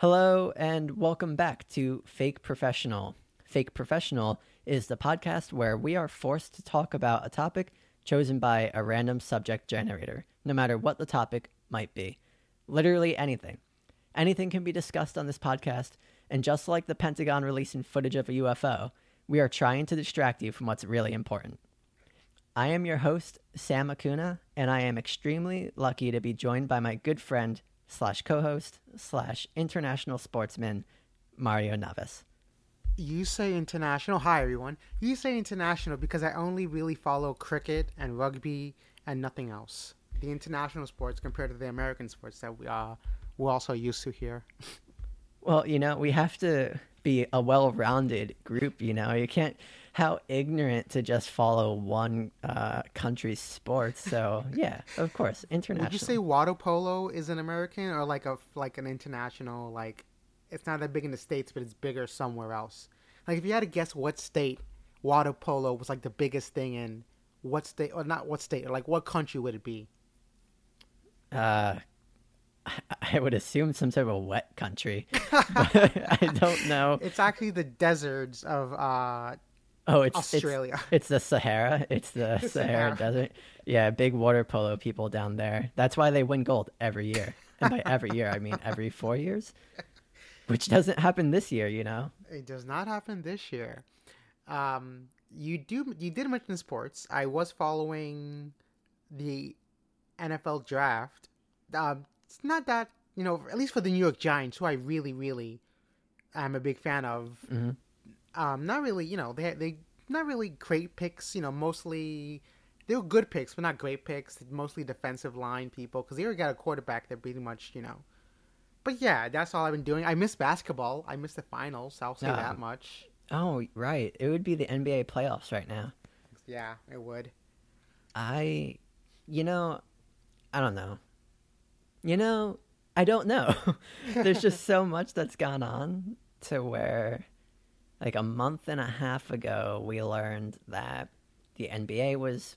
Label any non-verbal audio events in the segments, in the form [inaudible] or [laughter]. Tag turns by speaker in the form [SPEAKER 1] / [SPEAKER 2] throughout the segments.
[SPEAKER 1] Hello, and welcome back to Fake Professional. Fake Professional is the podcast where we are forced to talk about a topic chosen by a random subject generator, no matter what the topic might be. Literally anything. Anything can be discussed on this podcast, and just like the Pentagon releasing footage of a UFO, we are trying to distract you from what's really important. I am your host, Sam Acuna, and I am extremely lucky to be joined by my good friend slash co-host slash international sportsman, Mario Navas.
[SPEAKER 2] You say international. Hi, everyone. You say international because I only really follow cricket and rugby and nothing else. The international sports compared to the American sports that we are we're also used to here. [laughs]
[SPEAKER 1] Well, you know, we have to be a well-rounded group. You know, you can't how ignorant to just follow one uh, country's sports. So [laughs] yeah, of course, international.
[SPEAKER 2] Would you say water polo is an American or like a like an international? Like, it's not that big in the states, but it's bigger somewhere else. Like, if you had to guess what state water polo was like the biggest thing in, what state or not what state or like what country would it be?
[SPEAKER 1] Uh, [laughs] I would assume some sort of a wet country. [laughs] I don't know.
[SPEAKER 2] It's actually the deserts of uh,
[SPEAKER 1] Oh, it's
[SPEAKER 2] Australia.
[SPEAKER 1] It's, [laughs] it's the Sahara. It's the, the Sahara, Sahara Desert. Yeah, big water polo people down there. That's why they win gold every year. And by [laughs] every year, I mean every four years, which doesn't happen this year. You know,
[SPEAKER 2] it does not happen this year. Um, you do. You did mention sports. I was following the NFL draft. Um, it's not that you know, at least for the New York Giants, who I really, really am a big fan of. Mm-hmm um, not really, you know, they they not really great picks. You know, mostly they were good picks, but not great picks. Mostly defensive line people because they already got a quarterback that pretty much, you know. But yeah, that's all I've been doing. I miss basketball. I miss the finals. I'll say that much.
[SPEAKER 1] Oh, right. It would be the NBA playoffs right now.
[SPEAKER 2] Yeah, it would.
[SPEAKER 1] I, you know, I don't know. You know, I don't know. [laughs] There's just so much that's gone on to where like a month and a half ago, we learned that the NBA was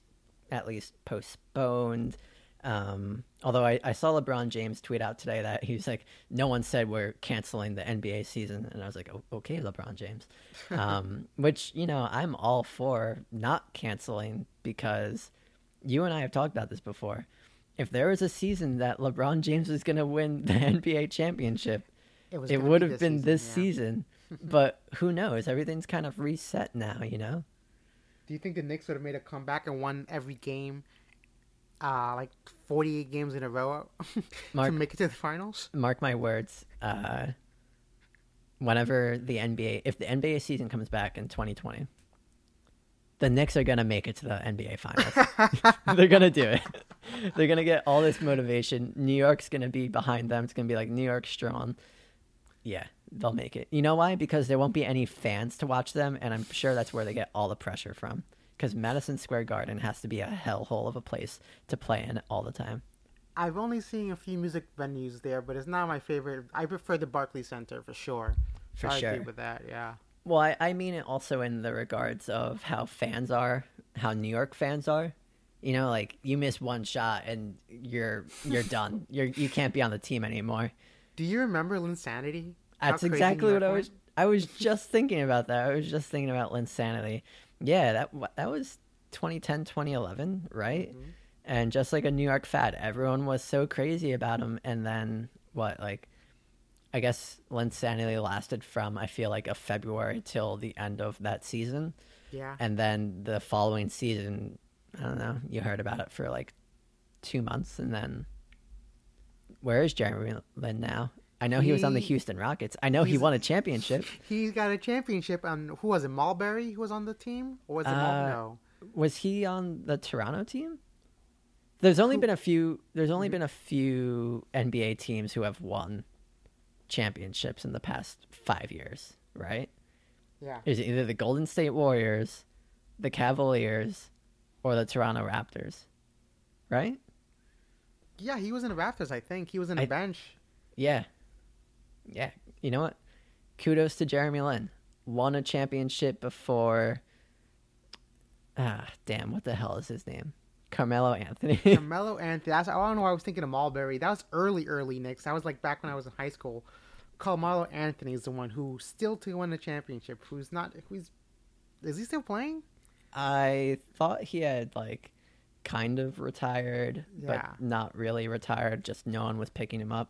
[SPEAKER 1] at least postponed. Um, although I, I saw LeBron James tweet out today that he was like, no one said we're canceling the NBA season. And I was like, okay, LeBron James. Um, [laughs] which, you know, I'm all for not canceling because you and I have talked about this before. If there was a season that LeBron James was going to win the [laughs] NBA championship, it, it would have been season, this yeah. season but who knows? Everything's kind of reset now, you know.
[SPEAKER 2] Do you think the Knicks would have made a comeback and won every game, uh, like forty-eight games in a row [laughs] mark, to make it to the finals?
[SPEAKER 1] Mark my words. Uh, whenever the NBA, if the NBA season comes back in 2020, the Knicks are gonna make it to the NBA finals. [laughs] They're gonna do it. [laughs] They're gonna get all this motivation. New York's gonna be behind them. It's gonna be like New York strong. Yeah, they'll make it. You know why? Because there won't be any fans to watch them, and I'm sure that's where they get all the pressure from. Because Madison Square Garden has to be a hellhole of a place to play in all the time.
[SPEAKER 2] I've only seen a few music venues there, but it's not my favorite. I prefer the Barclays Center for sure.
[SPEAKER 1] For I sure.
[SPEAKER 2] agree with that, yeah.
[SPEAKER 1] Well, I, I mean it also in the regards of how fans are, how New York fans are. You know, like you miss one shot and you're you're [laughs] done. You're you can't be on the team anymore.
[SPEAKER 2] Do you remember Linsanity?
[SPEAKER 1] That's exactly what I was. I was just thinking about that. I was just thinking about Linsanity. Yeah, that that was 2010, 2011, right? Mm-hmm. And just like a New York fad, everyone was so crazy about him. And then what? Like, I guess Linsanity lasted from I feel like a February till the end of that season.
[SPEAKER 2] Yeah.
[SPEAKER 1] And then the following season, I don't know. You heard about it for like two months, and then where is Jeremy Lin now? I know he, he, was on the Houston Rockets. I know he won a championship. [laughs]
[SPEAKER 2] He got a championship. On who was it? Marbury who was on the team, or was it uh, no?
[SPEAKER 1] Was he on the Toronto team? There's only who? been a few. There's only mm-hmm. been a few NBA teams who have won championships in the past five years, right?
[SPEAKER 2] Yeah.
[SPEAKER 1] Is it either the Golden State Warriors, the Cavaliers, or the Toronto Raptors, right?
[SPEAKER 2] Yeah, he was in the Raptors. I think he was in the I, bench.
[SPEAKER 1] Yeah, yeah, you know what? Kudos to Jeremy Lin. Won a championship before. Ah, damn! What the hell is his name? Carmelo Anthony. [laughs]
[SPEAKER 2] Carmelo Anthony. That's, I don't know. why I was thinking of Marbury. That was early, early Knicks. That was like back when I was in high school. Carmelo Anthony is the one who still to win the championship. Who's not? Who's is he still playing?
[SPEAKER 1] I thought he had like kind of retired,
[SPEAKER 2] Yeah.
[SPEAKER 1] but not really retired. Just no one was picking him up.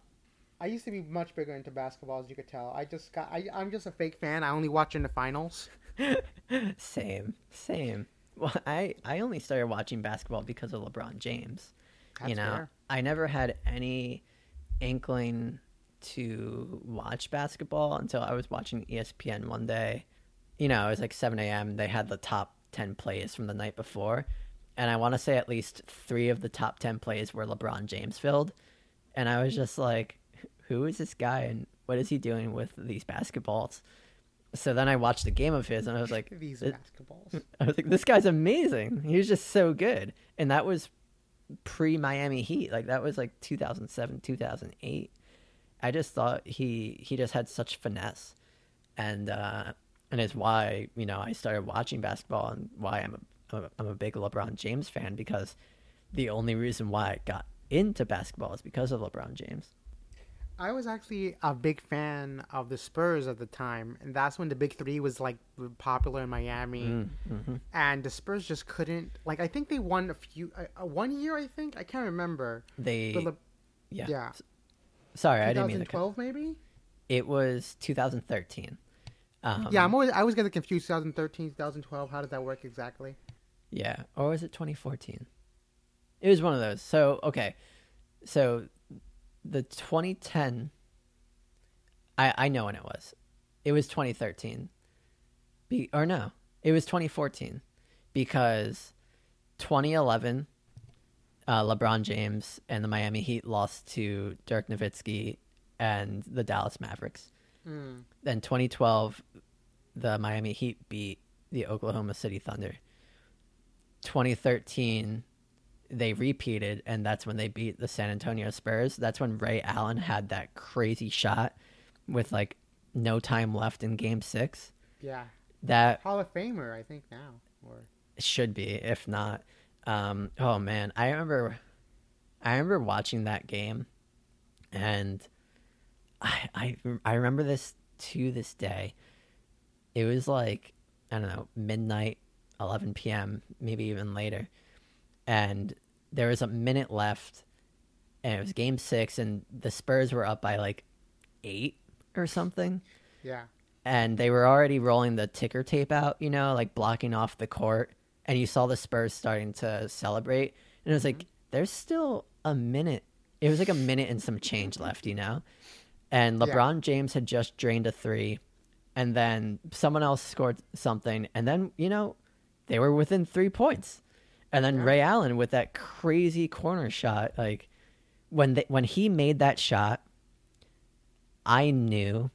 [SPEAKER 2] I used to be much bigger into basketball, as you could tell. I just got. I, I'm just a fake fan. I only watch in the finals. [laughs]
[SPEAKER 1] same, same. Well, I I only started watching basketball because of LeBron James.
[SPEAKER 2] That's
[SPEAKER 1] you know,
[SPEAKER 2] fair.
[SPEAKER 1] I never had any inkling to watch basketball until I was watching ESPN one day. You know, it was like 7 a.m. They had the top 10 plays from the night before. And I want to say at least three of the top 10 plays were LeBron James filled. And I was just like, who is this guy and what is he doing with these basketballs? So then I watched a game of his and I was like, [laughs]
[SPEAKER 2] These basketballs. [laughs]
[SPEAKER 1] I was like, this guy's amazing. He was just so good. And that was pre Miami Heat. Like that was like 2007, 2008. I just thought he he just had such finesse, and uh, and it's why you know I started watching basketball and why I'm a, I'm a big LeBron James fan because the only reason why I got into basketball is because of LeBron James.
[SPEAKER 2] I was actually a big fan of the Spurs at the time, and that's when the Big Three was like popular in Miami.
[SPEAKER 1] Mm-hmm.
[SPEAKER 2] And the Spurs just couldn't. Like, I think they won a few. Uh, uh, one year, I think I can't remember.
[SPEAKER 1] They
[SPEAKER 2] the,
[SPEAKER 1] yeah.
[SPEAKER 2] yeah,
[SPEAKER 1] Sorry, I didn't mean to. cut-
[SPEAKER 2] 2012 maybe.
[SPEAKER 1] It was 2013. Um,
[SPEAKER 2] yeah, I'm always. I was getting confused. 2013, 2012. How does that work exactly?
[SPEAKER 1] Yeah, or was it 2014? It was one of those. So okay, so the 2010. I I know when it was. It was 2013. Be or no, it was 2014, because 2011, uh, LeBron James and the Miami Heat lost to Dirk Nowitzki and the Dallas Mavericks.
[SPEAKER 2] Mm.
[SPEAKER 1] Then 2012, the Miami Heat beat the Oklahoma City Thunder. 2013, they repeated, and that's when they beat the San Antonio Spurs. That's when Ray Allen had that crazy shot with like no time left in Game Six.
[SPEAKER 2] Yeah,
[SPEAKER 1] That
[SPEAKER 2] Hall of Famer, I think now. Or it
[SPEAKER 1] should be, if not. Um, oh man, I remember, I remember watching that game, and I I I remember this to this day. It was like I don't know midnight, eleven p.m., maybe even later, and there was a minute left, and it was Game Six, and the Spurs were up by like eight or something.
[SPEAKER 2] Yeah,
[SPEAKER 1] and they were already rolling the ticker tape out, you know, like blocking off the court, and you saw the Spurs starting to celebrate, and it was like mm-hmm. there's still a minute. It was like a minute and some change left, you know, and
[SPEAKER 2] Yeah.
[SPEAKER 1] LeBron James had just drained a three, and then someone else scored something, and then you know they were within three points, and then
[SPEAKER 2] Yeah.
[SPEAKER 1] Ray Allen with that crazy corner shot, like when they, when he made that shot, I knew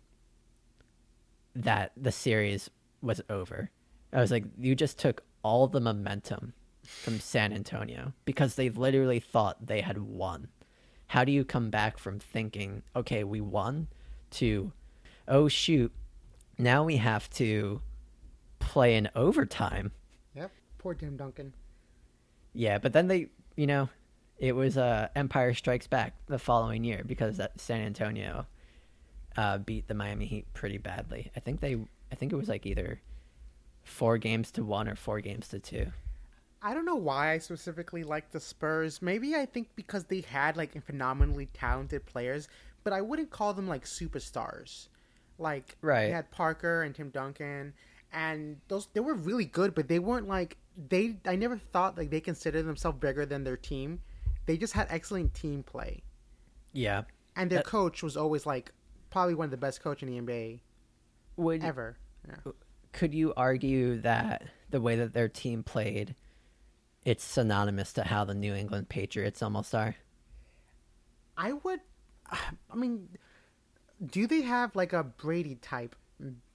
[SPEAKER 1] that the series was over. I was like, you just took all the momentum from San Antonio because they literally thought they had won. How do you come back from thinking, okay, we won, to, oh shoot, now we have to play in overtime?
[SPEAKER 2] yep. Poor Tim Duncan.
[SPEAKER 1] Yeah, but then they, you know, it was uh, Empire Strikes Back the following year because that San Antonio uh, beat the Miami Heat pretty badly. I think they, I think it was like either four games to one or four games to two.
[SPEAKER 2] I don't know why I specifically like the Spurs. Maybe I think because they had like phenomenally talented players, but I wouldn't call them like superstars. Like
[SPEAKER 1] Right.
[SPEAKER 2] they had Parker and Tim Duncan, and those they were really good, but they weren't like they. I never thought like they considered themselves bigger than their team. They just had excellent team play,
[SPEAKER 1] Yeah.
[SPEAKER 2] and their
[SPEAKER 1] That-
[SPEAKER 2] coach was always like probably one of the best coach in the NBA
[SPEAKER 1] Would
[SPEAKER 2] ever. Yeah.
[SPEAKER 1] could you argue that the way that their team played, it's synonymous to how the New England Patriots almost are?
[SPEAKER 2] I would. I mean, do they have like a Brady type?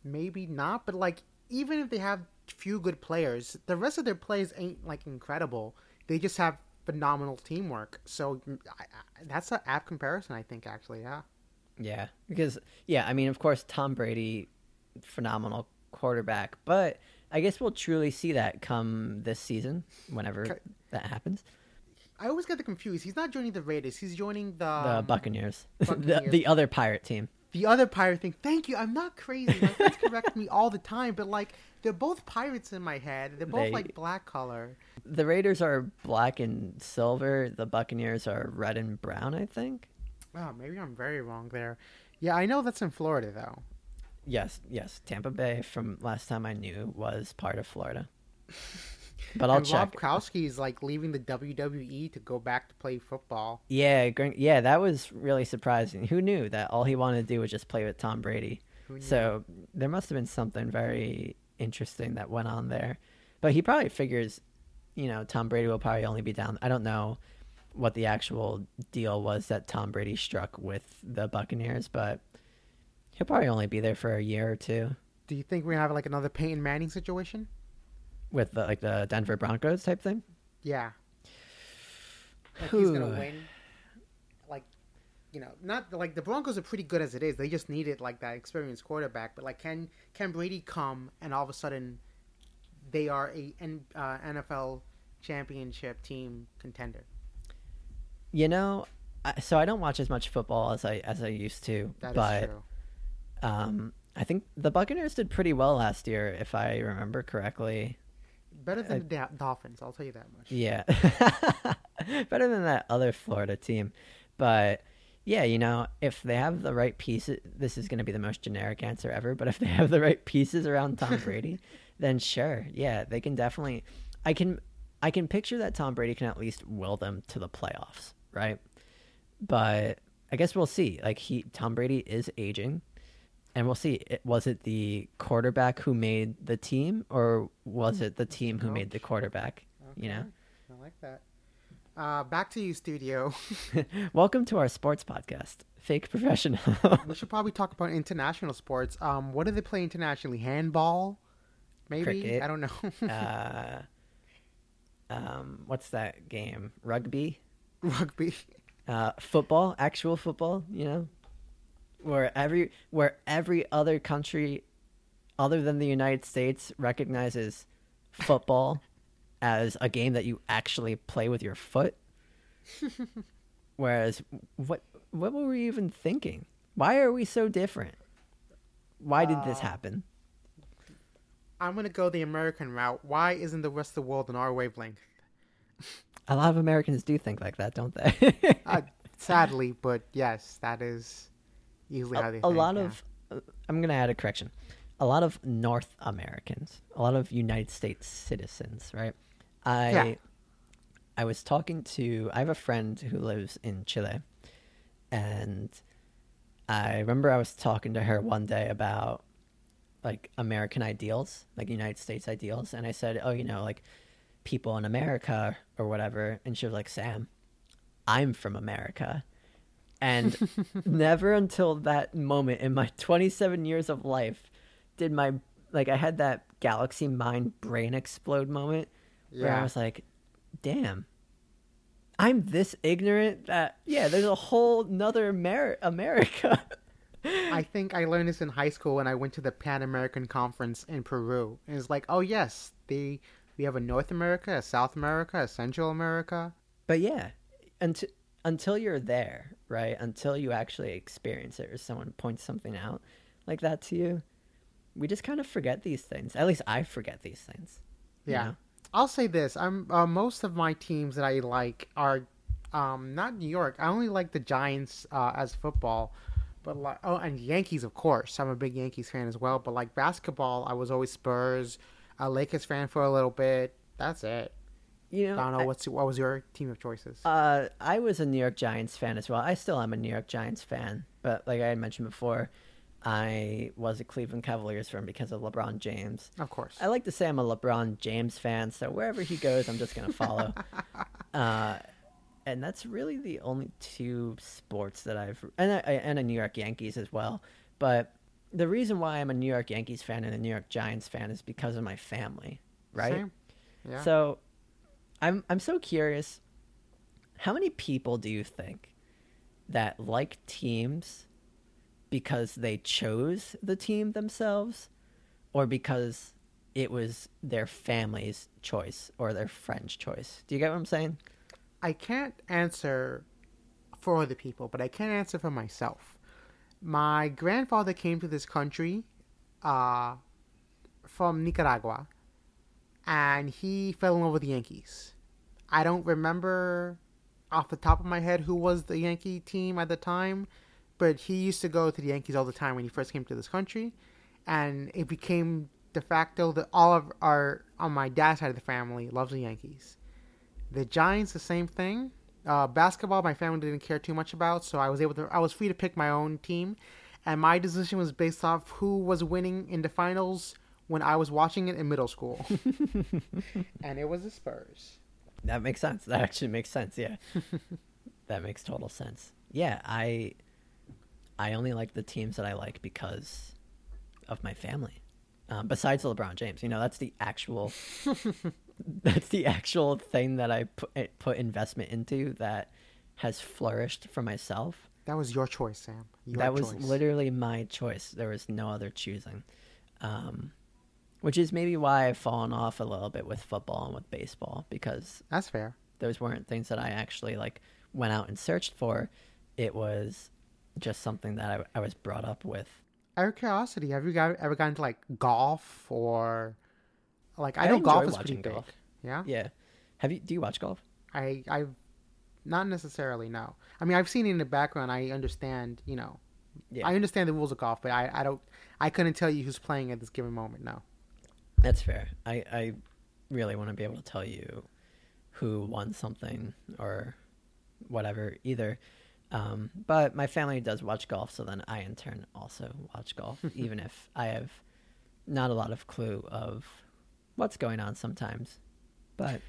[SPEAKER 2] Maybe not, but like even if they have few good players, the rest of their plays ain't like incredible. They just have phenomenal teamwork. So I, I, that's an apt comparison, I think. Actually, yeah.
[SPEAKER 1] Yeah, because yeah, I mean, of course, Tom Brady, phenomenal quarterback, but I guess we'll truly see that come this season, whenever
[SPEAKER 2] Okay.
[SPEAKER 1] that happens.
[SPEAKER 2] I always get the confused. He's not joining the Raiders. He's joining the
[SPEAKER 1] The
[SPEAKER 2] um,
[SPEAKER 1] Buccaneers, [laughs] the
[SPEAKER 2] Buccaneers.
[SPEAKER 1] the other pirate team.
[SPEAKER 2] The other pirate thing. Thank you. I'm not crazy. My friends correct me all the time, but like they're both pirates in my head. They're both
[SPEAKER 1] They-
[SPEAKER 2] like black color.
[SPEAKER 1] The Raiders are black and silver. The Buccaneers are red and brown, I think.
[SPEAKER 2] Wow, maybe I'm very wrong there. Yeah, I know that's in Florida though.
[SPEAKER 1] Yes, yes. Tampa Bay, from last time I knew, was part of Florida. [laughs] But I'll
[SPEAKER 2] and
[SPEAKER 1] check.
[SPEAKER 2] Rob Gronkowski is like leaving the WWE to go back to play football.
[SPEAKER 1] Yeah, yeah, that was really surprising. Who knew that all he wanted to do was just play with Tom Brady? So there must have been something very interesting that went on there. But he probably figures, you know, Tom Brady will probably only be down. I don't know what the actual deal was that Tom Brady struck with the Buccaneers, but he'll probably only be there for a year or two
[SPEAKER 2] Do you think we're gonna have like another Peyton Manning situation?
[SPEAKER 1] With the, like the Denver Broncos type thing.
[SPEAKER 2] Yeah. Like he's gonna win. Like, you know, not like the Broncos are pretty good as it is. They just needed like that experienced quarterback. But like, can can Brady come and all of a sudden they are a N, uh, NFL championship team contender?
[SPEAKER 1] You know, so I don't watch as much football as I as I used to,
[SPEAKER 2] That is
[SPEAKER 1] but
[SPEAKER 2] true.
[SPEAKER 1] um, I think the Buccaneers did pretty well last year, if I remember correctly.
[SPEAKER 2] Better than the Dolphins, I'll tell you that much.
[SPEAKER 1] Yeah. [laughs] Better than that other Florida team. But yeah, you know, if they have the right pieces, this is going to be the most generic answer ever, but if they have the right pieces around Tom [laughs] Brady, then sure. Yeah, they can definitely I can I can picture that Tom Brady can at least will them to the playoffs, right? But I guess we'll see. Like he Tom Brady is aging and we'll see. It, was it the quarterback who made the team, or was it the team who made the quarterback? You know.
[SPEAKER 2] I like that. Uh, back to you, studio. [laughs] [laughs]
[SPEAKER 1] Welcome to our sports podcast, Fake Professional. [laughs]
[SPEAKER 2] we should probably talk about international sports. Um, what do they play internationally? Handball, maybe.
[SPEAKER 1] Cricket.
[SPEAKER 2] I don't know.
[SPEAKER 1] uh, um, what's that game? Rugby,
[SPEAKER 2] Rugby.
[SPEAKER 1] uh, football, actual football. You know, where every where every other country, other than the United States, recognizes football [laughs] as a game that you actually play with your foot. [laughs] Whereas, what what were we even thinking? Why are we so different? Why did this
[SPEAKER 2] Uh,
[SPEAKER 1] happen?
[SPEAKER 2] I'm gonna go the American route. Why isn't the rest of the world on our wavelength?
[SPEAKER 1] A lot of Americans do think like that, don't they? [laughs]
[SPEAKER 2] Uh, sadly, but yes, that is
[SPEAKER 1] a,
[SPEAKER 2] they
[SPEAKER 1] a
[SPEAKER 2] think.
[SPEAKER 1] lot of uh, i'm going to add a correction a lot of north americans a lot of united states citizens right i
[SPEAKER 2] Yeah.
[SPEAKER 1] i was talking to i have a friend who lives in chile and i remember i was talking to her one day about like american ideals like united states ideals and i said oh you know like people in america or whatever and she was like sam i'm from america and [laughs] never until that moment in my 27 years of life did my like I had that galaxy mind brain explode moment where I was like, "Damn, I'm this ignorant that yeah, there's a whole nother Amer- America."
[SPEAKER 2] I think I learned this in high school when I went to the Pan American Conference in Peru. And it's like, oh yes, they we have a North America, a South America, a Central America.
[SPEAKER 1] but yeah, until until you're there, right? Until you actually experience it, or someone points something out like that to you, we just kind of forget these things. At least I forget these things. you
[SPEAKER 2] Yeah.
[SPEAKER 1] know?
[SPEAKER 2] I'll say this: I'm uh, most of my teams that I like are um, not New York. I only like the Giants uh, as football, but like oh, and Yankees, of course. I'm a big Yankees fan as well. But like basketball, I was always Spurs, a Lakers fan for a little bit. That's it.
[SPEAKER 1] You know,
[SPEAKER 2] I don't know
[SPEAKER 1] I-
[SPEAKER 2] what's what was your team of choices.
[SPEAKER 1] Uh, I was a New York Giants fan as well. I still am a New York Giants fan, but like I had mentioned before, I was a Cleveland Cavaliers fan because of LeBron James.
[SPEAKER 2] of course.
[SPEAKER 1] I like to say I'm a LeBron James fan, so wherever he goes, I'm just gonna follow. [laughs] uh, and that's really the only two sports that I've and I, and a New York Yankees as well. But the reason why I'm a New York Yankees fan and a New York Giants fan is because of my family, right?
[SPEAKER 2] Same. Yeah.
[SPEAKER 1] So, I'm I'm so curious. How many people do you think that like teams because they chose the team themselves, or because it was their family's choice or their friend's choice? Do you get what I'm saying?
[SPEAKER 2] I can't answer for other people, but I can answer for myself. my grandfather came to this country uh, from Nicaragua, and he fell in love with the Yankees. I don't remember off the top of my head who was the Yankee team at the time, but he used to go to the Yankees all the time when he first came to this country, and it became de facto that all of our on my dad's side of the family loves the Yankees. The Giants, the same thing. Uh, basketball, my family didn't care too much about, so I was able to. I was free to pick my own team, and my decision was based off who was winning in the finals when I was watching it in middle school, [laughs] and it was the Spurs.
[SPEAKER 1] That makes sense. That actually makes sense. Yeah, [laughs] that makes total sense. Yeah, I, I only like the teams that I like because of my family. Um, besides LeBron James, you know, that's the actual, [laughs] that's the actual thing that I put eh, put investment into that has flourished for myself.
[SPEAKER 2] That was your choice, Sam. Your
[SPEAKER 1] that was literally my choice. There was no other choosing. Um, which is maybe why I've fallen off a little bit with football and with baseball because
[SPEAKER 2] That's fair.
[SPEAKER 1] those weren't things that I actually like went out and searched for. It was just something that I, I was brought up with.
[SPEAKER 2] Out of curiosity, have you got, ever gotten to like golf or like I,
[SPEAKER 1] I
[SPEAKER 2] know golf is
[SPEAKER 1] watching
[SPEAKER 2] pretty big.
[SPEAKER 1] golf.
[SPEAKER 2] Yeah,
[SPEAKER 1] Yeah. Have you do you watch golf?
[SPEAKER 2] I I not necessarily no. I mean, I've seen it in the background. I understand, you know,
[SPEAKER 1] Yeah.
[SPEAKER 2] I understand the rules of golf, but I I don't I couldn't tell you who's playing at this given moment. No.
[SPEAKER 1] That's fair. I, I really want to be able to tell you who won something or whatever either. Um, but my family does watch golf, so then I in turn also watch golf, [laughs] even if I have not a lot of clue of what's going on sometimes. But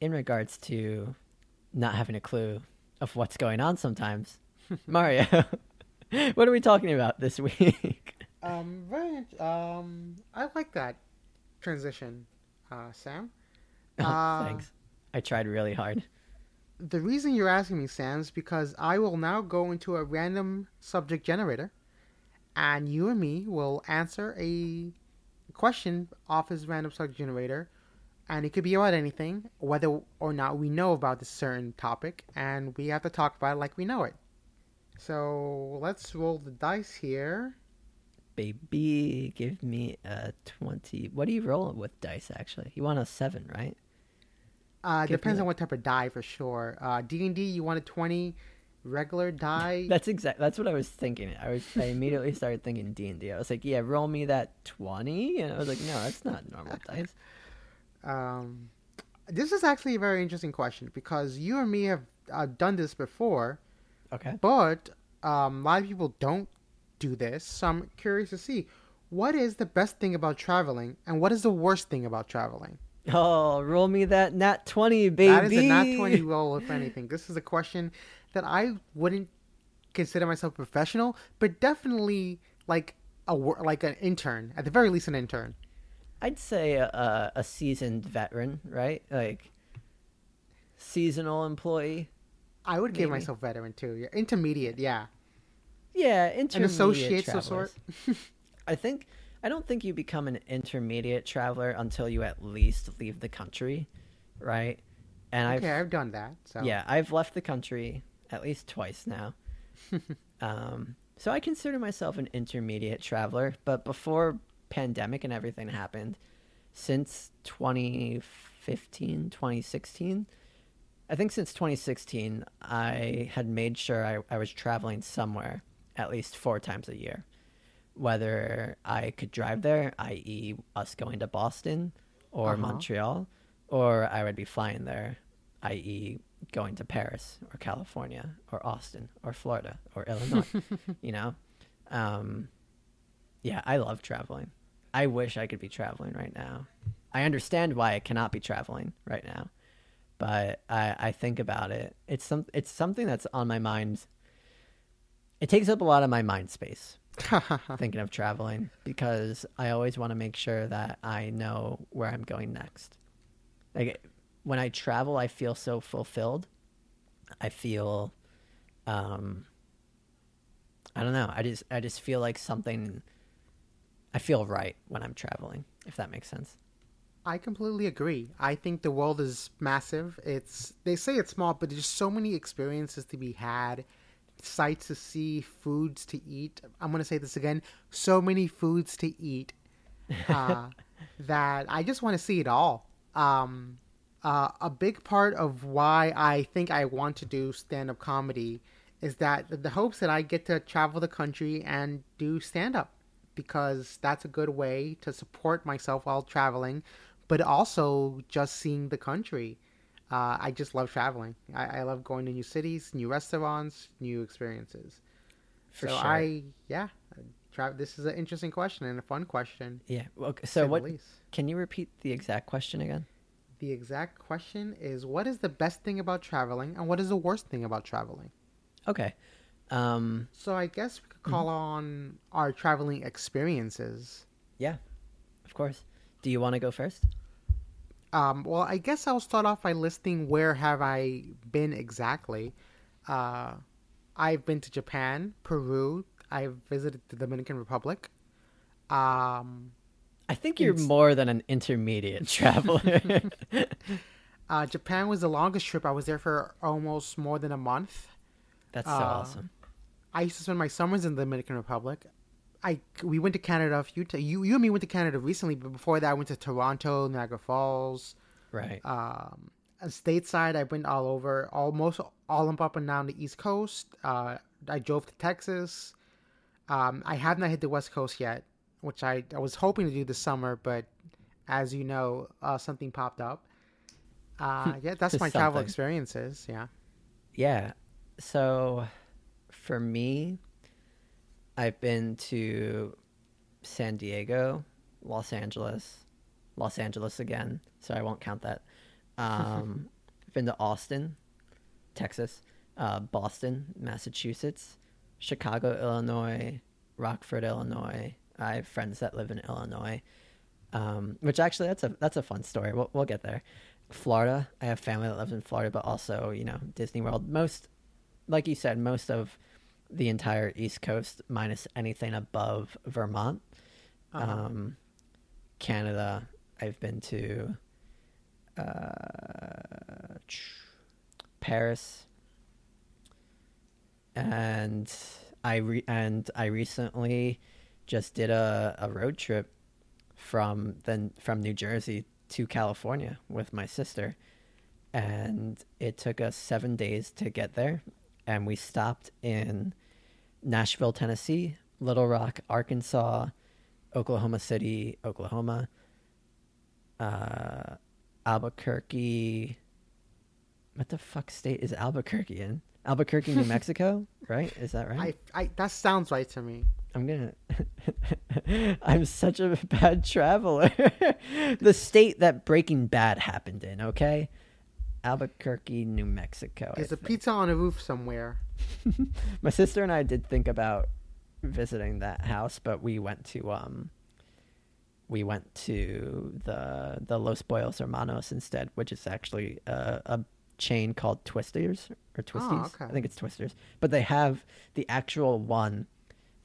[SPEAKER 1] in regards to not having a clue of what's going on sometimes, [laughs] Mario, [laughs] what are we talking about this week?
[SPEAKER 2] Um, very. int- Um, I like that transition, uh, Sam.
[SPEAKER 1] Oh,
[SPEAKER 2] Uh,
[SPEAKER 1] thanks. I tried really hard. [laughs]
[SPEAKER 2] The reason you're asking me, Sam, is because I will now go into a random subject generator, and you and me will answer a question off his random subject generator, and it could be about anything, whether or not we know about this certain topic, and we have to talk about it like we know it. So let's roll the dice here.
[SPEAKER 1] Baby, give me a 20. What do you roll with dice, actually? You want a 7, right?
[SPEAKER 2] Uh,
[SPEAKER 1] Give
[SPEAKER 2] depends on what type of die for sure. Uh, D and D, you want a twenty regular die. [laughs]
[SPEAKER 1] That's exact. That's what I was thinking. I was. I immediately started thinking D and D. I was like, yeah, roll me that 20, and I was like, no, that's not normal [laughs] dice.
[SPEAKER 2] Um, this is actually a very interesting question because you and me have uh, done this before,
[SPEAKER 1] Okay.
[SPEAKER 2] but um, a lot of people don't do this. So I'm curious to see what is the best thing about traveling and what is the worst thing about traveling.
[SPEAKER 1] Oh, roll me that nat 20, baby.
[SPEAKER 2] That is a not 20 roll, if [laughs] anything. This is a question that I wouldn't consider myself professional, but definitely like a like an intern, at the very least, an intern.
[SPEAKER 1] I'd say a, a, a seasoned veteran, right? Like seasonal employee.
[SPEAKER 2] I would give myself veteran too. Yeah, intermediate, yeah.
[SPEAKER 1] Yeah,
[SPEAKER 2] An
[SPEAKER 1] intermediate
[SPEAKER 2] associate of
[SPEAKER 1] travelers.
[SPEAKER 2] sort. [laughs]
[SPEAKER 1] I think I don't think you become an intermediate traveler until you at least leave the country, right? And
[SPEAKER 2] okay,
[SPEAKER 1] I've
[SPEAKER 2] I've done that. So
[SPEAKER 1] yeah, I've left the country at least twice now. [laughs] um, so I consider myself an intermediate traveler, but before pandemic and everything happened, since 2015, 2016, I think since 2016, I had made sure I, I was traveling somewhere at least four times a year. Whether I could drive there, i.e., us going to Boston or
[SPEAKER 2] Uh-huh.
[SPEAKER 1] Montreal, or I would be flying there, i.e., going to Paris or California or Austin or Florida or Illinois. [laughs] you know, um, yeah, I love traveling. I wish I could be traveling right now. I understand why I cannot be traveling right now, but I, I think about it. It's some it's something that's on my mind. It takes up a lot of my mind space [laughs] thinking of traveling because I always want to make sure that I know where I'm going next. Like when I travel, I feel so fulfilled. I feel, um, I don't know. I just I just feel like something. I feel right when I'm traveling. If that makes sense.
[SPEAKER 2] I completely agree. I think the world is massive. It's they say it's small, but there's so many experiences to be had, sights to see, foods to eat. I'm going to say this again so many foods to eat uh, [laughs] that I just want to see it all. Um, uh, a big part of why I think I want to do stand up comedy is that the hopes that I get to travel the country and do stand up because that's a good way to support myself while traveling, but also just seeing the country. Uh, I just love traveling. I, I, love going to new cities, new restaurants, new experiences. For so sure. I, yeah, tra- this is an interesting question and a fun question.
[SPEAKER 1] Yeah. Okay. So what? Can you repeat the exact question again?
[SPEAKER 2] The exact question is: What is the best thing about traveling, and what is the worst thing about traveling?
[SPEAKER 1] Okay. Um,
[SPEAKER 2] so I guess we could call mm-hmm. on our traveling experiences.
[SPEAKER 1] Yeah, of course. Do you want to go first?
[SPEAKER 2] Um, well, I guess I'll start off by listing where have I been exactly. Uh, I've been to Japan, Peru. I've visited the Dominican Republic. Um,
[SPEAKER 1] I think you're more than an intermediate [laughs] traveler. [laughs]
[SPEAKER 2] uh, Japan was the longest trip. I was there for almost more than a month.
[SPEAKER 1] That's so uh, awesome.
[SPEAKER 2] I used to spend my summers in the Dominican Republic. I we went to Canada a few times. You you and me went to Canada recently, but before that, I went to Toronto, Niagara Falls.
[SPEAKER 1] Right.
[SPEAKER 2] Um, stateside, I went all over, almost all up and down the East Coast. Uh, I drove to Texas. Um, I have not hit the West Coast yet, which I, I was hoping to do this summer, but as you know, uh, something popped up. Uh, [laughs] yeah, that's my travel experiences. Yeah.
[SPEAKER 1] Yeah. So for me, I've been to San Diego, Los Angeles, Los Angeles again, so I won't count that. Um, [laughs] I've been to Austin, Texas, uh, Boston, Massachusetts, Chicago, Illinois, Rockford, Illinois. I have friends that live in Illinois, um, which actually that's a that's a fun story. We'll we'll get there. Florida, I have family that lives in Florida, but also you know Disney World. Most, like you said, most of the entire East Coast minus anything above Vermont. Uh-huh. Um, Canada, I've been to uh, Paris, and I re- and I recently just did a, a road trip from then from New Jersey to California with my sister, and it took us seven days to get there, and we stopped in Nashville, Tennessee, Little Rock, Arkansas, Oklahoma City, Oklahoma, uh, Albuquerque. What the fuck state is Albuquerque in? Albuquerque, New [laughs] Mexico, right? Is that right?
[SPEAKER 2] I, I that sounds right to me.
[SPEAKER 1] I'm gonna. [laughs] I'm such a bad traveler. [laughs] the state that Breaking Bad happened in. Okay, Albuquerque, New Mexico.
[SPEAKER 2] There's a pizza on a roof somewhere. [laughs]
[SPEAKER 1] My sister and I did think about visiting that house, but we went to um we went to the the Los Pollos Hermanos instead, which is actually a, a chain called Twisters or Twisties. Oh, okay. I think it's Twisters, but they have the actual one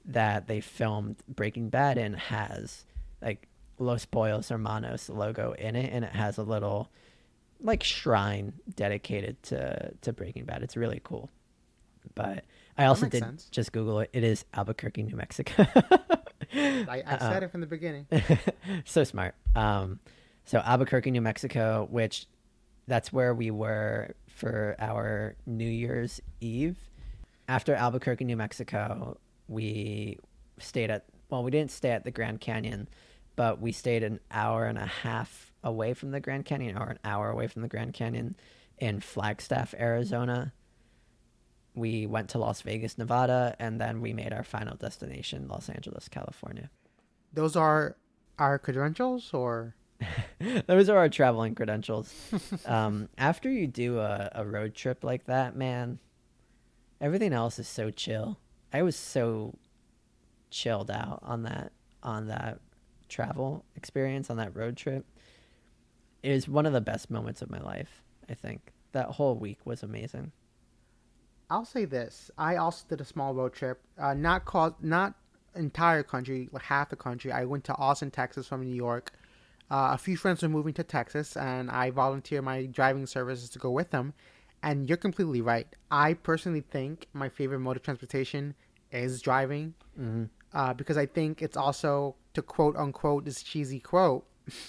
[SPEAKER 1] that they filmed Breaking Bad in has like Los Pollos Hermanos logo in it, and it has a little like shrine dedicated to to Breaking Bad. It's really cool. But I also did sense. just Google it. It is Albuquerque, New Mexico.
[SPEAKER 2] I, I, [laughs] said it from the beginning. [laughs]
[SPEAKER 1] so smart. Um, so Albuquerque, New Mexico, which that's where we were for our New Year's Eve. After Albuquerque, New Mexico, we stayed at well, we didn't stay at the Grand Canyon, but we stayed an hour and a half away from the Grand Canyon, or an hour away from the Grand Canyon, in Flagstaff, Arizona. We went to Las Vegas, Nevada, and then we made our final destination, Los Angeles, California.
[SPEAKER 2] Those are our credentials, or [laughs]
[SPEAKER 1] those are our traveling credentials. [laughs] um, after you do a, a road trip like that, man, everything else is so chill. I was so chilled out on that on that travel experience on that road trip. It was one of the best moments of my life. I think that whole week was amazing.
[SPEAKER 2] I'll say this: I also did a small road trip, uh, not called not entire country, like half the country. I went to Austin, Texas, from New York. Uh, a few friends were moving to Texas, and I volunteered my driving services to go with them. And you're completely right. I personally think my favorite mode of transportation is driving
[SPEAKER 1] hmm
[SPEAKER 2] uh, because I think it's also, to quote unquote this cheesy quote,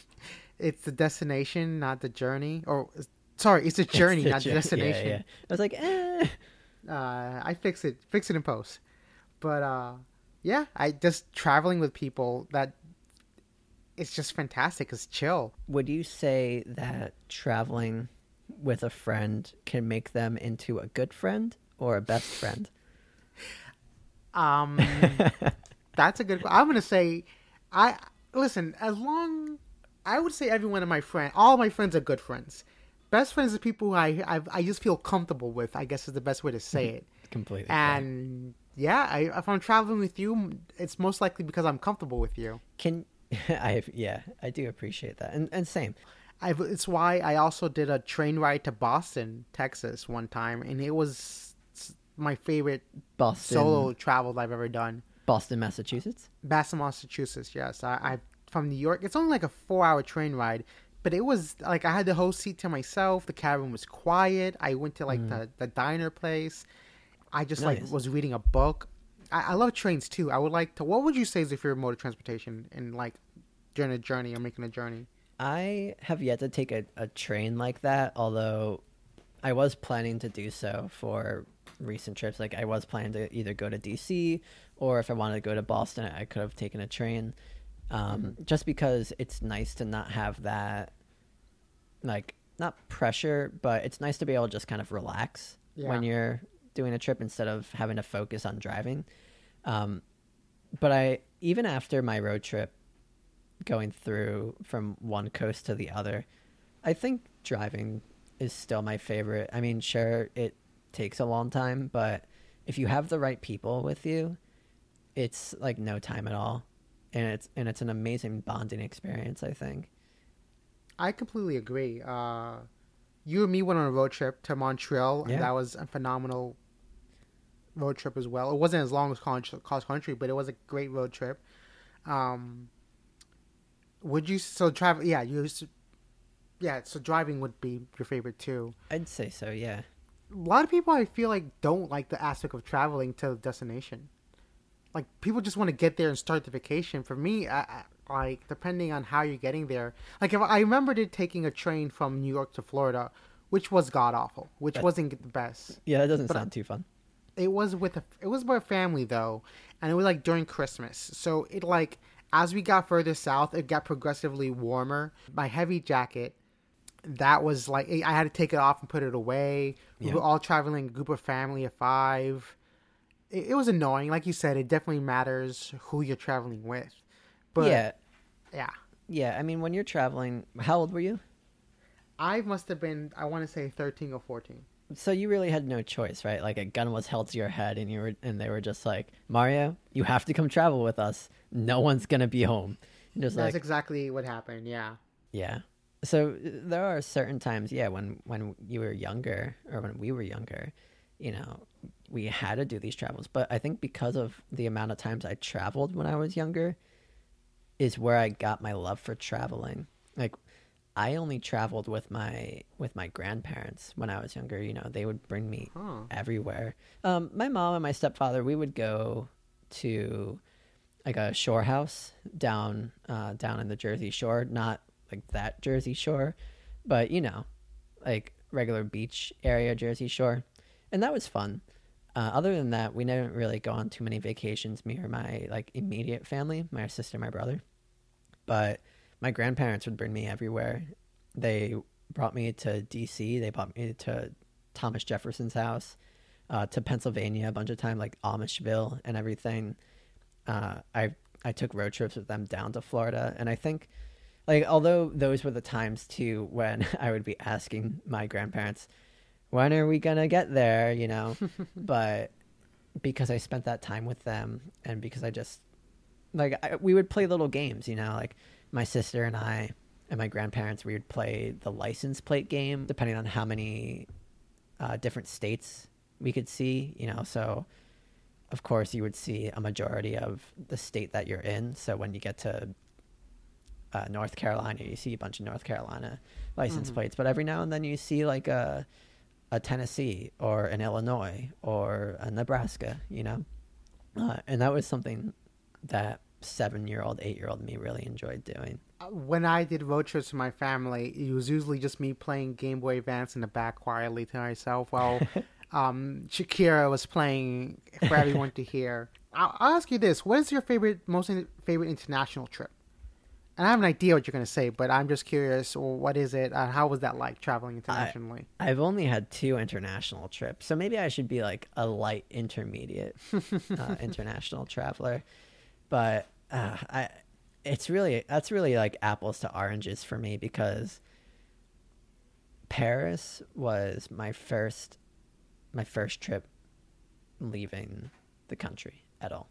[SPEAKER 2] [laughs] it's the destination, not the journey. Or, sorry, it's the journey, not the
[SPEAKER 1] Yeah,
[SPEAKER 2] destination.
[SPEAKER 1] yeah. I was like, eh.
[SPEAKER 2] Uh, I fix it, fix it in post. But uh, yeah, I just traveling with people that it's just fantastic. It's chill.
[SPEAKER 1] Would you say that traveling with a friend can make them into a good friend or a best friend?
[SPEAKER 2] Um, [laughs] that's a good. I'm gonna say, I listen. As long, I would say every one of my friends, all my friends are good friends. Best friends are people who I I, I just feel comfortable with. I guess is the best way to say mm-hmm. it.
[SPEAKER 1] Completely.
[SPEAKER 2] And yeah, I, if I'm traveling with you, it's most likely because I'm comfortable with you.
[SPEAKER 1] can [laughs] I? Yeah, I do appreciate that, and and same.
[SPEAKER 2] I, it's why I also did a train ride to Boston, Texas, one time, and it was my favorite
[SPEAKER 1] Boston,
[SPEAKER 2] solo travel I've ever done.
[SPEAKER 1] Boston, Massachusetts.
[SPEAKER 2] Boston, Massachusetts. Yes, I, I from New York. It's only like a four-hour train ride, but it was like I had the whole seat to myself. The cabin was quiet. I went to like mm. the the diner place. I just like was reading a book. I, I love trains too. I would like to. What would you say is your favorite mode of transportation and like during a journey or making a journey?
[SPEAKER 1] I have yet to take a, a train like that, although I was planning to do so for recent trips. Like I was planning to either go to DC or if I wanted to go to Boston, I could have taken a train. Um, Just because it's nice to not have that, like not pressure, but it's nice to be able to just kind of relax when you're doing a trip instead of having to focus on driving. Um, but I even after my road trip going through from one coast to the other, I think driving is still my favorite. I mean, sure, it takes a long time, but if you have the right people with you, it's like no time at all. And it's and it's an amazing bonding experience, I think.
[SPEAKER 2] I completely agree. Uh, you and me went on a road trip to Montreal,
[SPEAKER 1] Yeah.
[SPEAKER 2] and that was a phenomenal road trip as well. It wasn't as long as cross country, but it was a great road trip. Um, would you so travel? Yeah, you. Yeah, so driving would be your favorite too.
[SPEAKER 1] I'd say so, yeah.
[SPEAKER 2] A lot of people I feel like don't like the aspect of traveling to the destination. Like people just want to get there and start the vacation. For me, I, I, like depending on how you're getting there. Like if I remembered it taking a train from New York to Florida, which was god awful, which
[SPEAKER 1] That-
[SPEAKER 2] wasn't the best.
[SPEAKER 1] Yeah, that doesn't
[SPEAKER 2] But
[SPEAKER 1] sound too fun.
[SPEAKER 2] It was with a it was with family though, and it was like during Christmas. So it like as we got further south, it got progressively warmer. My heavy jacket, that was like I had to take it off and put it away. We
[SPEAKER 1] Yeah.
[SPEAKER 2] were all traveling a group of family of five. It, it was annoying, like you said. It definitely matters who you're traveling with. But
[SPEAKER 1] yeah.
[SPEAKER 2] yeah,
[SPEAKER 1] Yeah, I mean when you're traveling, how old were you?
[SPEAKER 2] I must have been I want to say thirteen or fourteen.
[SPEAKER 1] So you really had no choice, right? Like a gun was held to your head, and you were, and they were just like, Mario, you have to come travel with us. No one's gonna be home.
[SPEAKER 2] That's
[SPEAKER 1] like,
[SPEAKER 2] exactly what happened. Yeah.
[SPEAKER 1] yeah. So there are certain times, yeah, when when you were younger or when we were younger, you know, we had to do these travels. But I think because of the amount of times I traveled when I was younger, is where I got my love for traveling. Like I only traveled with my with my grandparents when I was younger. You know, they would bring me
[SPEAKER 2] Huh.
[SPEAKER 1] everywhere. Um, my mom and my stepfather, we would go to like a shore house down uh, down in the Jersey Shore, not like that Jersey Shore, but you know, like regular beach area Jersey Shore, and that was fun. Uh, other than that, we didn't really go on too many vacations. Me or my like immediate family, my sister, my brother, but my grandparents would bring me everywhere. They brought me to D.C. They brought me to Thomas Jefferson's house, uh, to Pennsylvania a bunch of time, like Amishville and everything. Uh, I I took road trips with them down to Florida, and I think, like, although those were the times too when [laughs] I would be asking my grandparents, "When are we gonna get there?" You know, [laughs] but because I spent that time with them, and because I just like I, we would play little games, you know, like my sister and I and my grandparents, we would play the license plate game, depending on how many uh, different states we could see, you know. So, of course, you would see a majority of the state that you're in. So when you get to uh, North Carolina, you see a bunch of North Carolina license
[SPEAKER 2] Mhm.
[SPEAKER 1] plates, but every now and then you see like a a Tennessee or an Illinois or a Nebraska, you know? Uh, and that was something that seven year old, eight year old me really enjoyed doing.
[SPEAKER 2] Uh, when I did road trips with my family, it was usually just me playing Game Boy Advance in the back quietly to myself while [laughs] um, Shakira was playing for everyone to hear. [laughs] I'll, I'll ask you this: What is your favorite, most in- favorite international trip? And I have an idea what you're going to say, but I'm just curious. Well, what is it? Uh, how was that like traveling internationally?
[SPEAKER 1] I, I've only had two international trips, so maybe I should be like a light intermediate [laughs] uh, international traveler. But uh, I, it's really that's really like apples to oranges for me because Paris was my first my first trip leaving the country at all,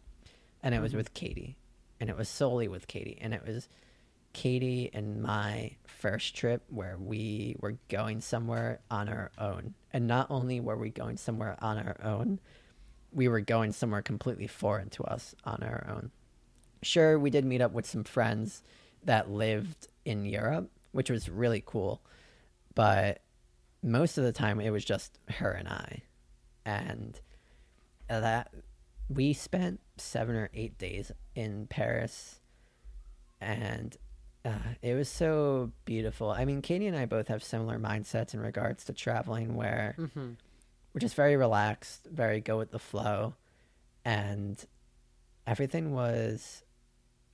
[SPEAKER 1] and it was with Katie, and it was solely with Katie, and it was Katie and my first trip where we were going somewhere on our own. And not only were we going somewhere on our own, we were going somewhere completely foreign to us on our own. Sure, we did meet up with some friends that lived in Europe, which was really cool. But most of the time, it was just her and I. And that we spent seven or eight days in Paris and uh, it was so beautiful. I mean, Katie and I both have similar mindsets in regards to traveling, where
[SPEAKER 2] Mm-hmm.
[SPEAKER 1] we're just very relaxed, very go with the flow, and everything was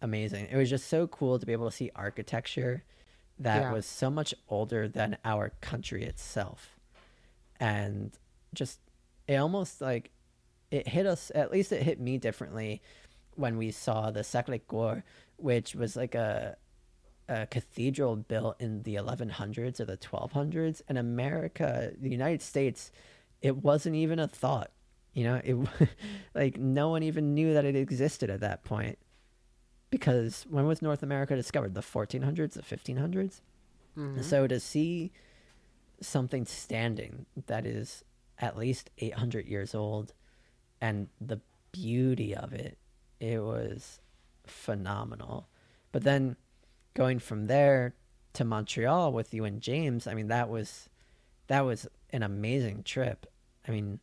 [SPEAKER 1] amazing. It was just so cool to be able to see architecture that
[SPEAKER 2] Yeah.
[SPEAKER 1] was so much older than our country itself, and just it almost like it hit us. At least it hit me differently when we saw the Sacré Coeur, which was like a a cathedral built in the 1100s or the 1200s in america the united states it wasn't even a thought you know it [laughs] like no one even knew that it existed at that point because when was north america discovered the 1400s the 1500s
[SPEAKER 2] Mhm.
[SPEAKER 1] so to see something standing that is at least 800 years old and the beauty of it, it was phenomenal. But then going from there to Montreal with you and James, I mean that was that was an amazing trip. I mean,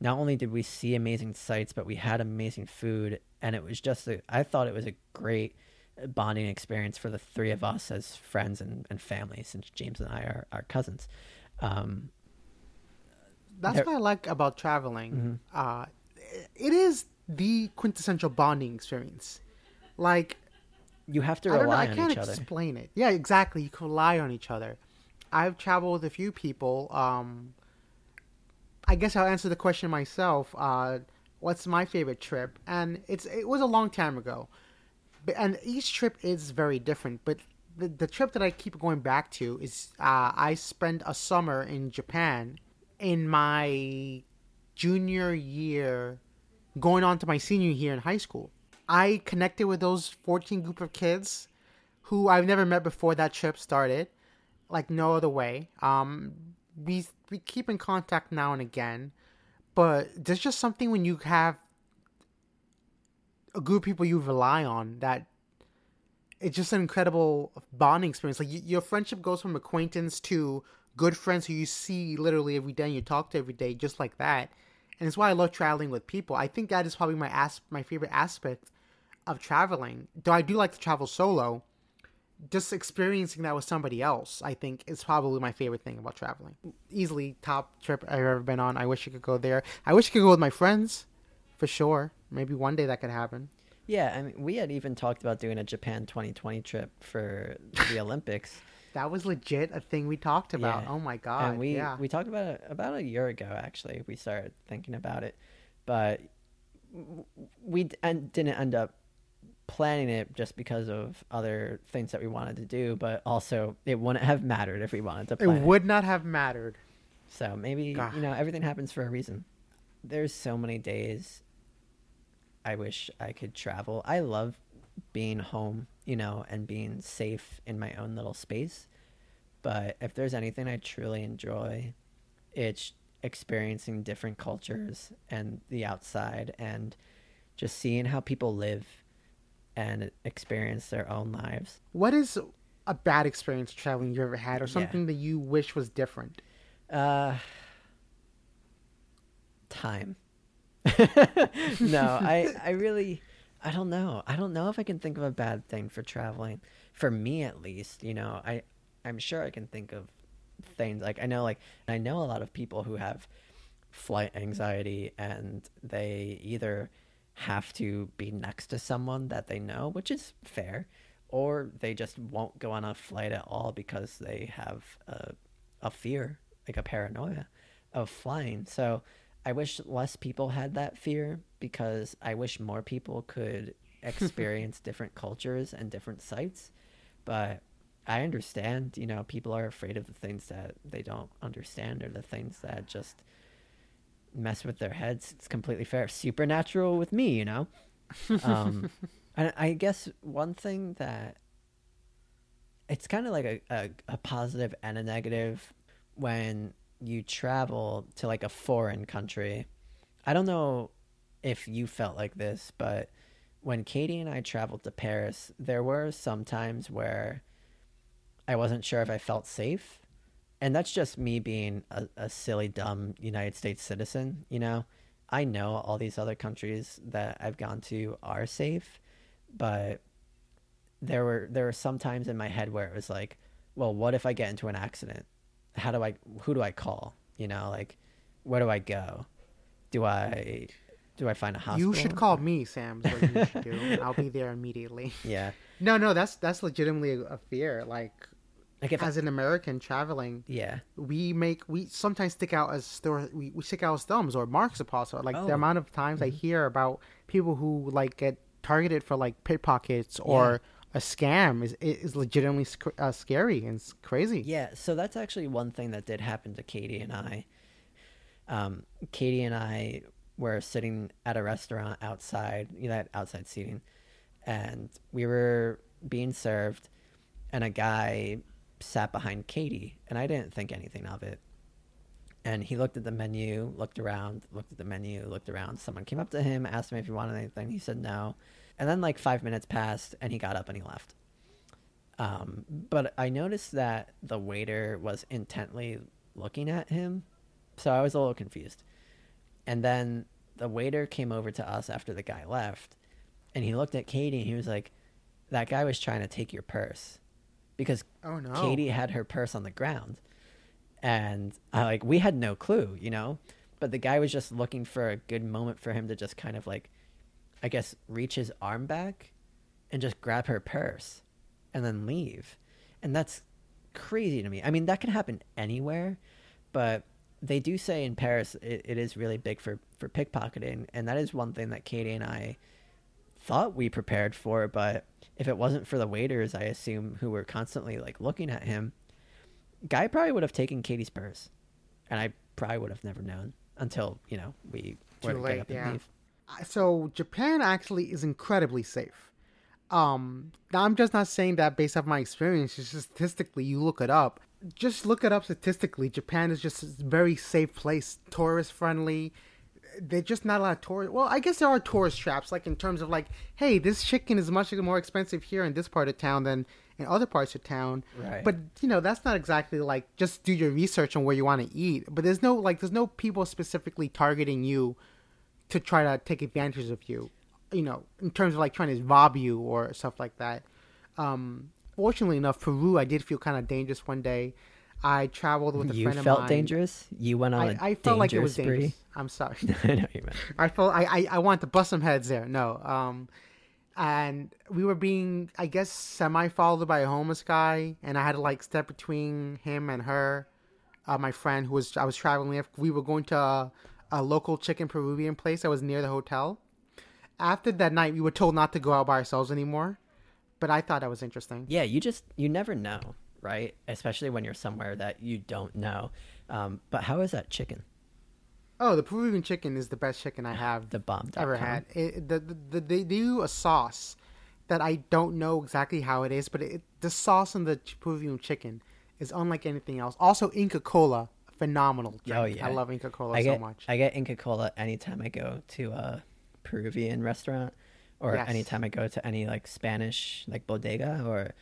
[SPEAKER 1] not only did we see amazing sights, but we had amazing food and it was just a, I thought it was a great bonding experience for the three of us as friends and, and family since James and I are, are cousins. Um,
[SPEAKER 2] That's what I like about traveling.
[SPEAKER 1] Mhm.
[SPEAKER 2] Uh, it is the quintessential bonding experience. Like
[SPEAKER 1] you have to
[SPEAKER 2] I don't know, I
[SPEAKER 1] on
[SPEAKER 2] can't
[SPEAKER 1] each other.
[SPEAKER 2] explain it. Yeah, exactly. You can rely on each other. I've traveled with a few people. Um, I guess I'll answer the question myself. Uh, what's my favorite trip? And it's it was a long time ago, but, and each trip is very different. But the the trip that I keep going back to is uh, I spent a summer in Japan in my junior year, going on to my senior year in high school. I connected with those 14 group of kids who I've never met before that trip started, like no other way. Um, we we keep in contact now and again, but there's just something when you have a group of people you rely on that it's just an incredible bonding experience. Like y- your friendship goes from acquaintance to good friends who you see literally every day and you talk to every day, just like that. And it's why I love traveling with people. I think that is probably my as- my favorite aspect of traveling. Though I do like to travel solo, just experiencing that with somebody else, I think is probably my favorite thing about traveling. Easily top trip I've ever been on. I wish I could go there. I wish I could go with my friends, for sure. Maybe one day that could happen.
[SPEAKER 1] Yeah, I mean, we had even talked about doing a Japan 2020 trip for the [laughs] Olympics,
[SPEAKER 2] That was legit a thing we talked about.
[SPEAKER 1] Yeah.
[SPEAKER 2] Oh my god!
[SPEAKER 1] and we
[SPEAKER 2] yeah.
[SPEAKER 1] we talked about it about a year ago. Actually, we started thinking about it, but we didn't end up planning it just because of other things that we wanted to do. But also, it wouldn't have mattered if we wanted to
[SPEAKER 2] it
[SPEAKER 1] plan.
[SPEAKER 2] would not have mattered.
[SPEAKER 1] So maybe
[SPEAKER 2] God.
[SPEAKER 1] you know everything happens for a reason. There's so many days I wish I could travel. I love being home, you know, and being safe in my own little space. But if there's anything I truly enjoy, it's experiencing different cultures and the outside and just seeing how people live and experience their own lives.
[SPEAKER 2] What is a bad experience traveling you ever had, or
[SPEAKER 1] Yeah.
[SPEAKER 2] something that you wish was different?
[SPEAKER 1] Uh, time. [laughs] no, I I really I don't know. I don't know if I can think of a bad thing for traveling. For me at least, you know, I I'm sure I can think of things like I know like I know a lot of people who have flight anxiety and they either have to be next to someone that they know, which is fair, or they just won't go on a flight at all because they have a, a fear, like a paranoia of flying. So I wish less people had that fear because I wish more people could [laughs] experience different cultures and different sites. But I understand, you know, people are afraid of the things that they don't understand or the things that just mess with their heads. It's completely fair. Supernatural with me, you know? Um, [laughs] and I guess one thing that it's kind of like a, a, a positive and a negative when you travel to like a foreign country. I don't know if you felt like this, but when Katie and I traveled to Paris, there were some times where I wasn't sure if I felt safe. And that's just me being a, a silly, dumb United States citizen, you know? I know all these other countries that I've gone to are safe, but there were there were some times in my head where it was like, well, what if I get into an accident? How do I who do I call? You know, like where do I go? Do I do I find a hospital?
[SPEAKER 2] You should call me, Sam. What you should do. [laughs] I'll be there immediately.
[SPEAKER 1] Yeah.
[SPEAKER 2] No, no, that's that's legitimately a, a fear. Like,
[SPEAKER 1] Like if
[SPEAKER 2] as an American traveling,
[SPEAKER 1] yeah.
[SPEAKER 2] we make we sometimes stick out as store we, we stick out as thumbs or marks apostle. Like
[SPEAKER 1] Oh.
[SPEAKER 2] the amount of times I hear about people who like get targeted for like pickpockets or a scam is is legitimately sc- uh, scary and crazy.
[SPEAKER 1] Yeah, so that's actually one thing that did happen to Katie and I. Um, Katie and I were sitting at a restaurant outside, you know, that outside seating, and we were being served, and a guy sat behind Katie, and I didn't think anything of it. And he looked at the menu, looked around, looked at the menu, looked around. Someone came up to him, asked him if he wanted anything. He said no. And then like five minutes passed, and he got up and he left. Um, but I noticed that the waiter was intently looking at him, so I was a little confused. And then the waiter came over to us after the guy left, and he looked at Katie and he was like, "That guy was trying to take your purse," because
[SPEAKER 2] Oh no.
[SPEAKER 1] Katie had her purse on the ground, and I like we had no clue, you know. But the guy was just looking for a good moment for him to just kind of like, I guess, reach his arm back, and just grab her purse, and then leave, and that's crazy to me. I mean, that can happen anywhere, but they do say in Paris it, it is really big for for pickpocketing, and that is one thing that Katie and I thought we prepared for. But if it wasn't for the waiters, I assume who were constantly like looking at him, guy probably would have taken Katie's purse, and I probably would have never known until you know we were to
[SPEAKER 2] late,
[SPEAKER 1] get up and leave.
[SPEAKER 2] so Japan actually is incredibly safe. Um, now I'm just not saying that based off my experience. Just statistically, you look it up. Just look it up statistically. Japan is just a very safe place, tourist friendly. There's just not a lot of tourist. Well, I guess there are tourist traps, like in terms of like, hey, this chicken is much more expensive here in this part of town than in other parts of town.
[SPEAKER 1] Right.
[SPEAKER 2] But you know, that's not exactly like just do your research on where you want to eat. But there's no like, there's no people specifically targeting you to try to take advantage of you, you know, in terms of like trying to rob you or stuff like that. Um, fortunately enough, Peru, I did feel kind of dangerous one day. I traveled with a
[SPEAKER 1] You
[SPEAKER 2] friend of mine.
[SPEAKER 1] You felt dangerous. You went on
[SPEAKER 2] I, felt like it was
[SPEAKER 1] danger
[SPEAKER 2] dangerous. I'm sorry.
[SPEAKER 1] spree. [laughs] I know you meant. [laughs]
[SPEAKER 2] I felt I, I I wanted to bust some heads there. No, um, and we were being I guess semi followed by a homeless guy, and I had to like step between him and her, uh, my friend who was I was traveling with. We were going to a, a local chicken Peruvian place that was near the hotel. After that night, we were told not to go out by ourselves anymore, but I thought that was interesting.
[SPEAKER 1] Yeah, you just you never know, right? Especially when you're somewhere that you don't know. Um, but how is that chicken?
[SPEAKER 2] Oh, the Peruvian chicken is the best chicken I have
[SPEAKER 1] The bomb.
[SPEAKER 2] ever had. It, the, the, the, they do a sauce that I don't know exactly how it is, but it, the sauce in the Peruvian chicken is unlike anything else. Also, Inca Cola, phenomenal. Drink.
[SPEAKER 1] Oh, yeah.
[SPEAKER 2] I love Inca Cola
[SPEAKER 1] I
[SPEAKER 2] so much.
[SPEAKER 1] I get Inca Cola anytime I go to a Peruvian restaurant, or
[SPEAKER 2] Yes.
[SPEAKER 1] anytime I go to any like Spanish like bodega or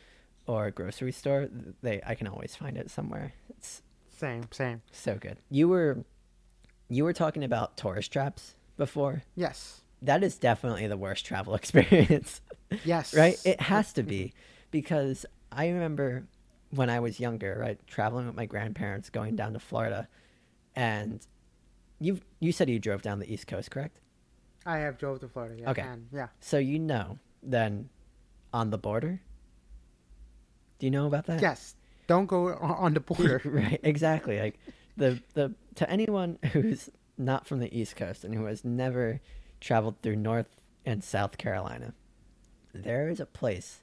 [SPEAKER 1] or a grocery store. They I can always find it somewhere. It's
[SPEAKER 2] Same, same.
[SPEAKER 1] so good. You were you were talking about tourist traps before.
[SPEAKER 2] Yes.
[SPEAKER 1] That is definitely the worst travel [laughs] experience.
[SPEAKER 2] Yes.
[SPEAKER 1] right? It has to be because I remember when I was younger, right, traveling with my grandparents, going down to Florida, and you you said you drove down the East Coast, correct?
[SPEAKER 2] I have drove to Florida. Yeah.
[SPEAKER 1] Okay.
[SPEAKER 2] And, yeah.
[SPEAKER 1] So you know then on the border. Do you know about that?
[SPEAKER 2] Yes. Don't go on the border. [laughs]
[SPEAKER 1] right, exactly. Like the the to anyone [laughs] who's not from the East Coast and who has never traveled through North and South Carolina, there is a place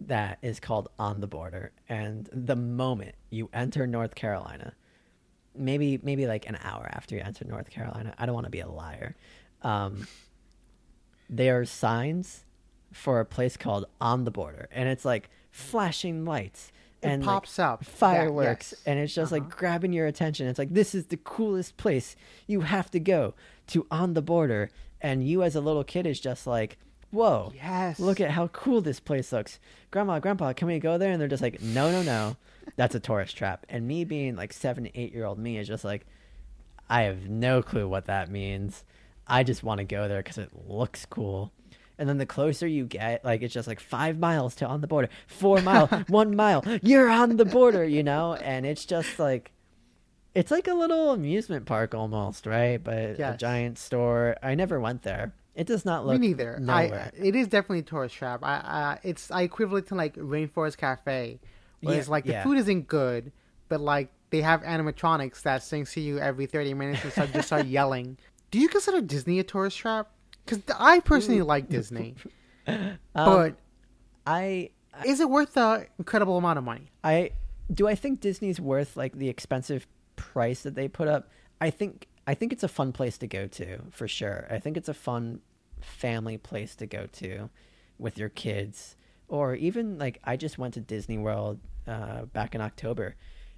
[SPEAKER 1] that is called on the border, and the moment you enter North Carolina, maybe maybe like an hour after you enter North Carolina, I don't want to be a liar. Um, there are signs for a place called on the border, and it's like flashing lights
[SPEAKER 2] It
[SPEAKER 1] and like,
[SPEAKER 2] pops up. Yeah,
[SPEAKER 1] fireworks
[SPEAKER 2] yes.
[SPEAKER 1] and it's just
[SPEAKER 2] Uh-huh.
[SPEAKER 1] like grabbing your attention it's like this is the coolest place you have to go to on the border and you as a little kid is just like whoa
[SPEAKER 2] Yes.
[SPEAKER 1] look at how cool this place looks grandma grandpa can we go there and they're just like no no no that's a tourist trap and me being like seven eight year old me is just like i have no clue what that means i just want to go there because it looks cool and then the closer you get like it's just like five miles to on the border four mile [laughs] one mile you're on the border you know and it's just like it's like a little amusement park almost right but a giant store i never went there it does not look.
[SPEAKER 2] Me
[SPEAKER 1] neither.
[SPEAKER 2] I, it is definitely a tourist trap. I, uh, it's I equivalent to like Rainforest Cafe, where
[SPEAKER 1] Yeah,
[SPEAKER 2] it's like the
[SPEAKER 1] yeah.
[SPEAKER 2] food isn't good, but like they have animatronics that sings to you every thirty minutes and start, just start [laughs] yelling. Do you consider Disney a tourist trap? Because I personally like Disney, [laughs]
[SPEAKER 1] Um,
[SPEAKER 2] but
[SPEAKER 1] I
[SPEAKER 2] is it worth the incredible amount of money?
[SPEAKER 1] I do I think Disney's worth like the expensive price that they put up. I think I think it's a fun place to go to for sure. I think it's a fun family place to go to with your kids or even like I just went to Disney World uh, back in October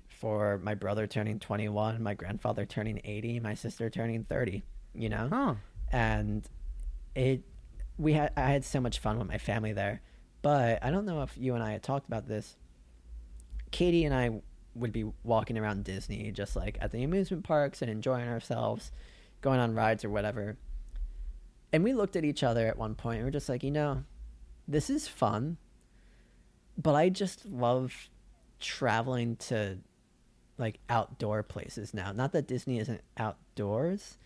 [SPEAKER 1] for my brother turning 21, my grandfather turning 80, my sister turning 30, you know?
[SPEAKER 2] Huh.
[SPEAKER 1] and it we had I had so much fun with my family there. But I don't know if you and I had talked about this. Katie and I would be walking around Disney just like at the amusement parks and enjoying ourselves, going on rides or whatever. And we looked at each other at one point and we're just like, you know, this is fun, but I just love traveling to like outdoor places now. Not that Disney isn't outdoors,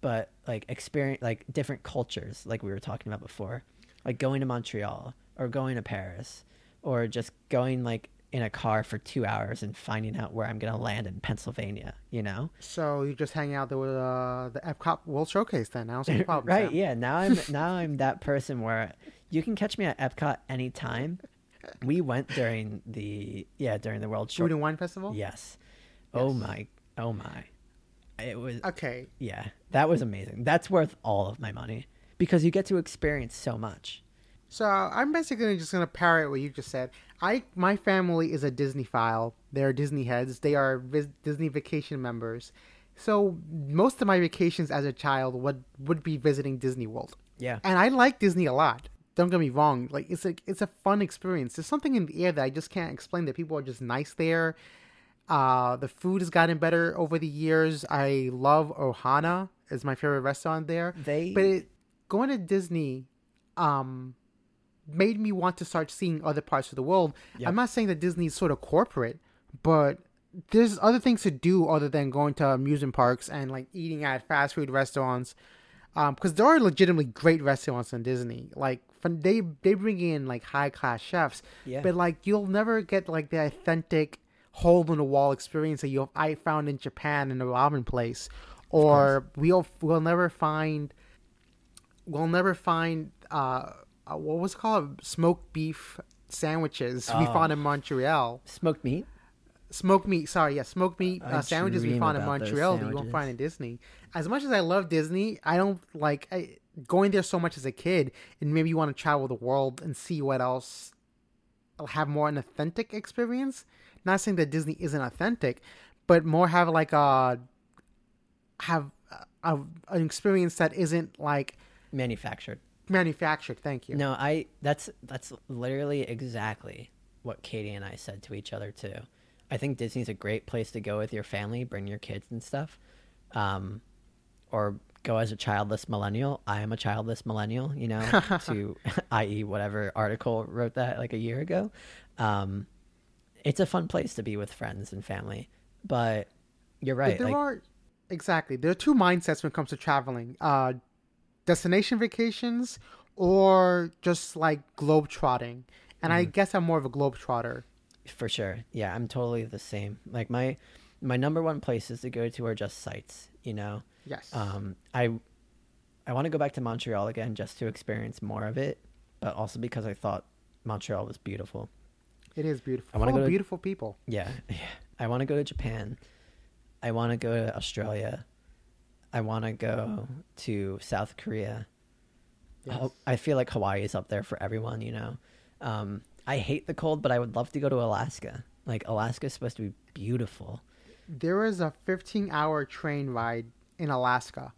[SPEAKER 1] but like experience like different cultures like we were talking about before. Like going to montreal or going to paris or just going like in a car for two hours and finding out where i'm going to land in pennsylvania you know?
[SPEAKER 2] So you just hang out there with uh, the Epcot World Showcase then? I the [laughs] problem.
[SPEAKER 1] right yeah. Now i'm [laughs] now i'm that person where you can catch me at epcot anytime. We went during the yeah during the world show
[SPEAKER 2] Food and Wine Festival.
[SPEAKER 1] yes. Oh my oh my it was
[SPEAKER 2] Okay.
[SPEAKER 1] Yeah, that was amazing. That's worth all of my money because you get to experience so much.
[SPEAKER 2] So I'm basically just gonna parrot what you just said. I my family is a Disneyphile. They're Disney heads. They are vis- Disney vacation members. So most of my vacations as a child would would be visiting Disney World,
[SPEAKER 1] Yeah.
[SPEAKER 2] and I like Disney a lot. Don't get me wrong. Like it's a it's a fun experience. There's something in the air that I just can't explain. That people are just nice there. Uh, the food has gotten better over the years. I love Ohana. Is my favorite restaurant there.
[SPEAKER 1] They
[SPEAKER 2] But it, going to Disney um, made me want to start seeing other parts of the world.
[SPEAKER 1] Yep.
[SPEAKER 2] I'm not saying that Disney is sort of corporate, but there's other things to do other than going to amusement parks and like eating at fast food restaurants. Because there are legitimately great restaurants in Disney. Like fun- they they bring in like high class chefs,
[SPEAKER 1] Yeah.
[SPEAKER 2] but like you'll never get like the authentic hole in the wall experience that you I found in Japan in the ramen place, or we'll we'll never find we'll never find uh, uh what was it called smoked beef sandwiches we
[SPEAKER 1] Oh.
[SPEAKER 2] found in Montreal.
[SPEAKER 1] smoked meat.
[SPEAKER 2] Smoked meat, sorry, yeah, smoked meat uh, sandwiches we found in Montreal that you won't find in Disney. As much as I love Disney, I don't like I, going there so much as a kid, and maybe you want to travel the world and see what else, have more an authentic experience. Not saying that Disney isn't authentic, but more have like a have a, an experience that isn't like
[SPEAKER 1] Manufactured.
[SPEAKER 2] manufactured. Thank you.
[SPEAKER 1] No, I that's that's literally exactly what Katie and I said to each other too. I think Disney's a great place to go with your family, bring your kids and stuff. um, or go as a childless millennial. I am a childless millennial, you know, [laughs] to [laughs] i.e. whatever article wrote that like a year ago. Um, it's a fun place to be with friends and family, but you're right.
[SPEAKER 2] But there
[SPEAKER 1] like,
[SPEAKER 2] are exactly there are two mindsets when it comes to traveling: uh, destination vacations or just like globe trotting. And I guess I'm more of a globe trotter.
[SPEAKER 1] For sure. Yeah, I'm totally the same. Like my my number one places to go to are just sites, you know.
[SPEAKER 2] Yes.
[SPEAKER 1] Um I I want to go back to Montreal again just to experience more of it, but also because I thought Montreal was beautiful.
[SPEAKER 2] It is beautiful.
[SPEAKER 1] I wanna go to-
[SPEAKER 2] beautiful people.
[SPEAKER 1] Yeah. [laughs] Yeah. I want to go to Japan. I want to go to Australia. I want to go to South Korea.
[SPEAKER 2] Yes.
[SPEAKER 1] I feel like Hawaii is up there for everyone, you know. Um, I hate the cold, but I would love to go to Alaska. Like Alaska is supposed to be beautiful.
[SPEAKER 2] There is a 15 hour train ride in Alaska.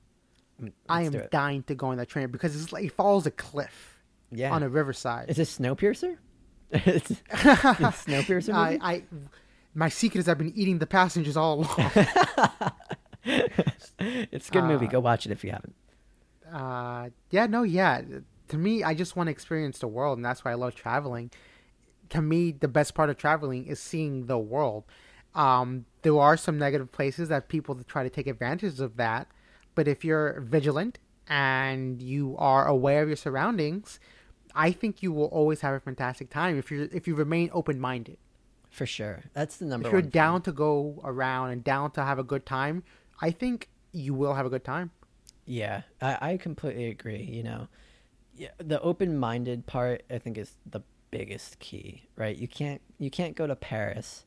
[SPEAKER 1] Mm,
[SPEAKER 2] I
[SPEAKER 1] let's
[SPEAKER 2] am dying to go on that train because it's like, it follows a cliff
[SPEAKER 1] yeah.
[SPEAKER 2] on a riverside.
[SPEAKER 1] Is this Snowpiercer? [laughs] [laughs] Snowpiercer
[SPEAKER 2] I,
[SPEAKER 1] movie?
[SPEAKER 2] I, my secret is I've been eating the passengers all along. [laughs]
[SPEAKER 1] it's a good movie.
[SPEAKER 2] uh,
[SPEAKER 1] Go watch it if you haven't.
[SPEAKER 2] uh, yeah, no, yeah. To me, I just want to experience the world, and that's why I love traveling. To me, the best part of traveling is seeing the world. Um, there are some negative places that people try to take advantage of that, but if you're vigilant and you are aware of your surroundings, I think you will always have a fantastic time if you if you remain open minded.
[SPEAKER 1] For sure. That's the number
[SPEAKER 2] If you're
[SPEAKER 1] one. thing.
[SPEAKER 2] down to go around and down to have a good time, I think you will have a good time.
[SPEAKER 1] Yeah, I, I completely agree. You know, yeah, the open-minded part I think is the biggest key, right? You can't you can't go to Paris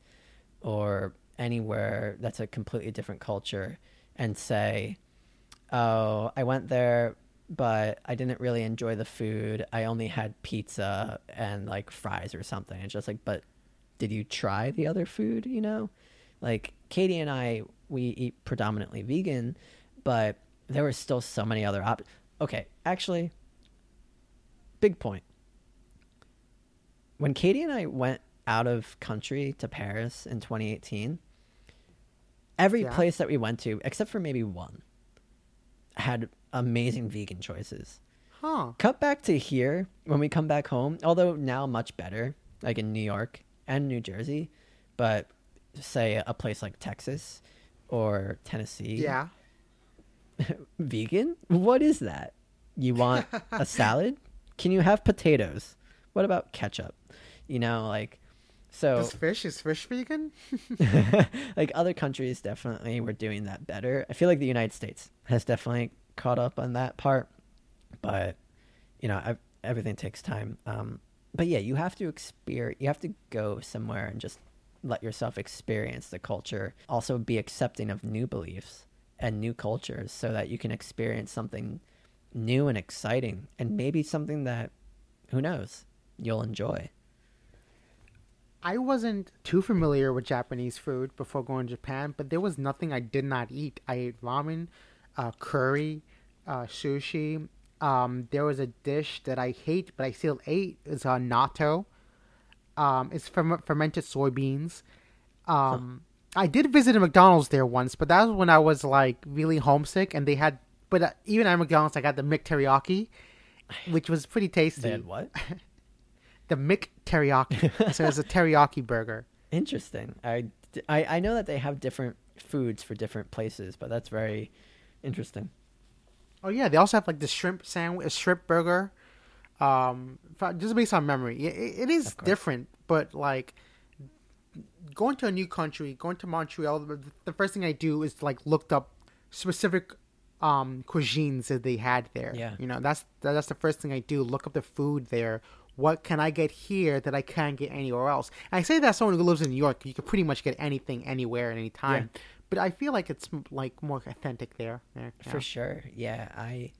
[SPEAKER 1] or anywhere that's a completely different culture and say, "Oh, I went there, but I didn't really enjoy the food. I only had pizza and like fries or something." It's just like, but did you try the other food? You know, like Katie and I, we eat predominantly vegan, but there were still so many other options. Okay, actually, big point. When Katie and I went out of country to Paris in 2018, every
[SPEAKER 2] Yeah.
[SPEAKER 1] place that we went to, except for maybe one, had amazing vegan choices.
[SPEAKER 2] Huh.
[SPEAKER 1] Cut back to here when we come back home, although now much better, like in New York and New Jersey, but say a place like Texas or Tennessee,
[SPEAKER 2] Yeah. [laughs]
[SPEAKER 1] vegan? What is that? You want a [laughs] salad? Can you have potatoes? What about ketchup? You know, like so
[SPEAKER 2] Is fish is fish vegan? [laughs]
[SPEAKER 1] like other countries definitely were doing that better. I feel like the United States has definitely caught up on that part, but you know, I, everything takes time. Um, but yeah, you have to experience. You have to go somewhere and just let yourself experience the culture. Also, be accepting of new beliefs and new cultures, so that you can experience something new and exciting, and maybe something that, who knows, you'll enjoy.
[SPEAKER 2] I wasn't too familiar with Japanese food before going to Japan, but there was nothing I did not eat. I ate ramen, uh, curry, uh, sushi. Um, there was a dish that I hate, but I still ate. It's uh, natto. Um, it's ferm- fermented soybeans. Um, I did visit a McDonald's there once, but that was when I was like really homesick, and they had. But uh, even at McDonald's, I got the Mick teriyaki, which was pretty tasty.
[SPEAKER 1] They what? [laughs]
[SPEAKER 2] The Mick teriyaki. so it's a [laughs] teriyaki burger.
[SPEAKER 1] Interesting. I, I, I know that they have different foods for different places, but that's very interesting.
[SPEAKER 2] Oh yeah, they also have like the shrimp sandwich, a shrimp burger. Um, just based on memory, it, it is different, but like going to a new country, going to Montreal, the, first thing I do is like looked up specific um cuisines that they had there.
[SPEAKER 1] Yeah.
[SPEAKER 2] you know that's that's the first thing I do. Look up the food there. What can I get here that I can't get anywhere else? And I say that someone who lives in New York, you can pretty much get anything, anywhere, at any time. But I feel like it's like more authentic there. Yeah.
[SPEAKER 1] For sure. Yeah, I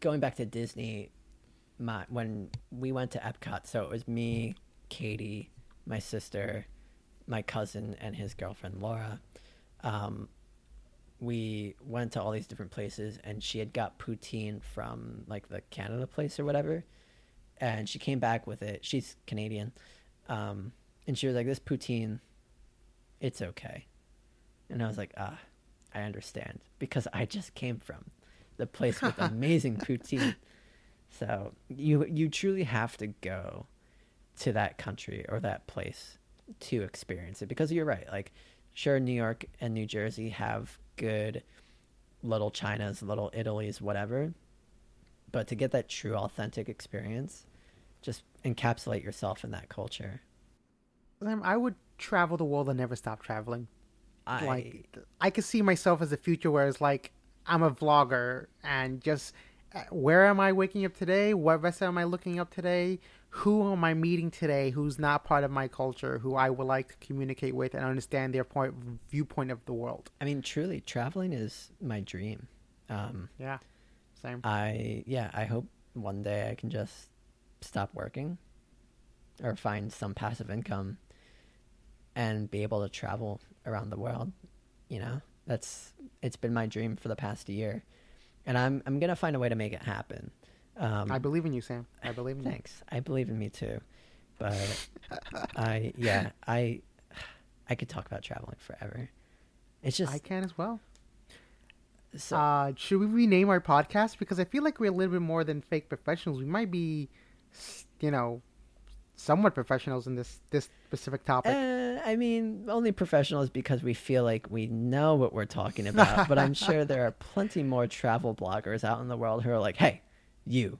[SPEAKER 1] going back to Disney my when we went to Epcot, so it was me, Katie, my sister, my cousin and his girlfriend Laura. Um we went to all these different places and she had got poutine from like the Canada place or whatever. And she came back with it. She's Canadian. Um and she was like this poutine it's okay. And I was like, ah, I understand because I just came from the place with [laughs] amazing poutine. So you you truly have to go to that country or that place to experience it because you're right. Like sure New York and New Jersey have good little Chinas, little Italy's, whatever. But to get that true authentic experience, just encapsulate yourself in that culture.
[SPEAKER 2] I would travel the world and never stop traveling.
[SPEAKER 1] I
[SPEAKER 2] Like I could see myself as a future where it's like I'm a vlogger and just uh, where am I waking up today? What restaurant am I looking up today? Who am I meeting today who's not part of my culture, who I would like to communicate with and understand their point viewpoint of the world?
[SPEAKER 1] I mean truly traveling is my dream. Um
[SPEAKER 2] Yeah. Same.
[SPEAKER 1] I yeah, I hope one day I can just stop working or find some passive income and be able to travel around the world. You know, that's it's been my dream for the past year, and I'm I'm gonna find a way to make it happen. Um,
[SPEAKER 2] I believe in you, Sam. I believe in you.
[SPEAKER 1] thanks. I believe in me too, but [laughs] I yeah I I could talk about traveling forever. It's just
[SPEAKER 2] I can as well.
[SPEAKER 1] so,
[SPEAKER 2] Uh, should we rename our podcast? Because I feel like we're a little bit more than fake professionals. We might be, you know, somewhat professionals in this this specific topic.
[SPEAKER 1] Uh, I mean, only professionals because we feel like we know what we're talking [laughs] about. but I'm sure there are plenty more travel bloggers out in the world who are like, "Hey, you,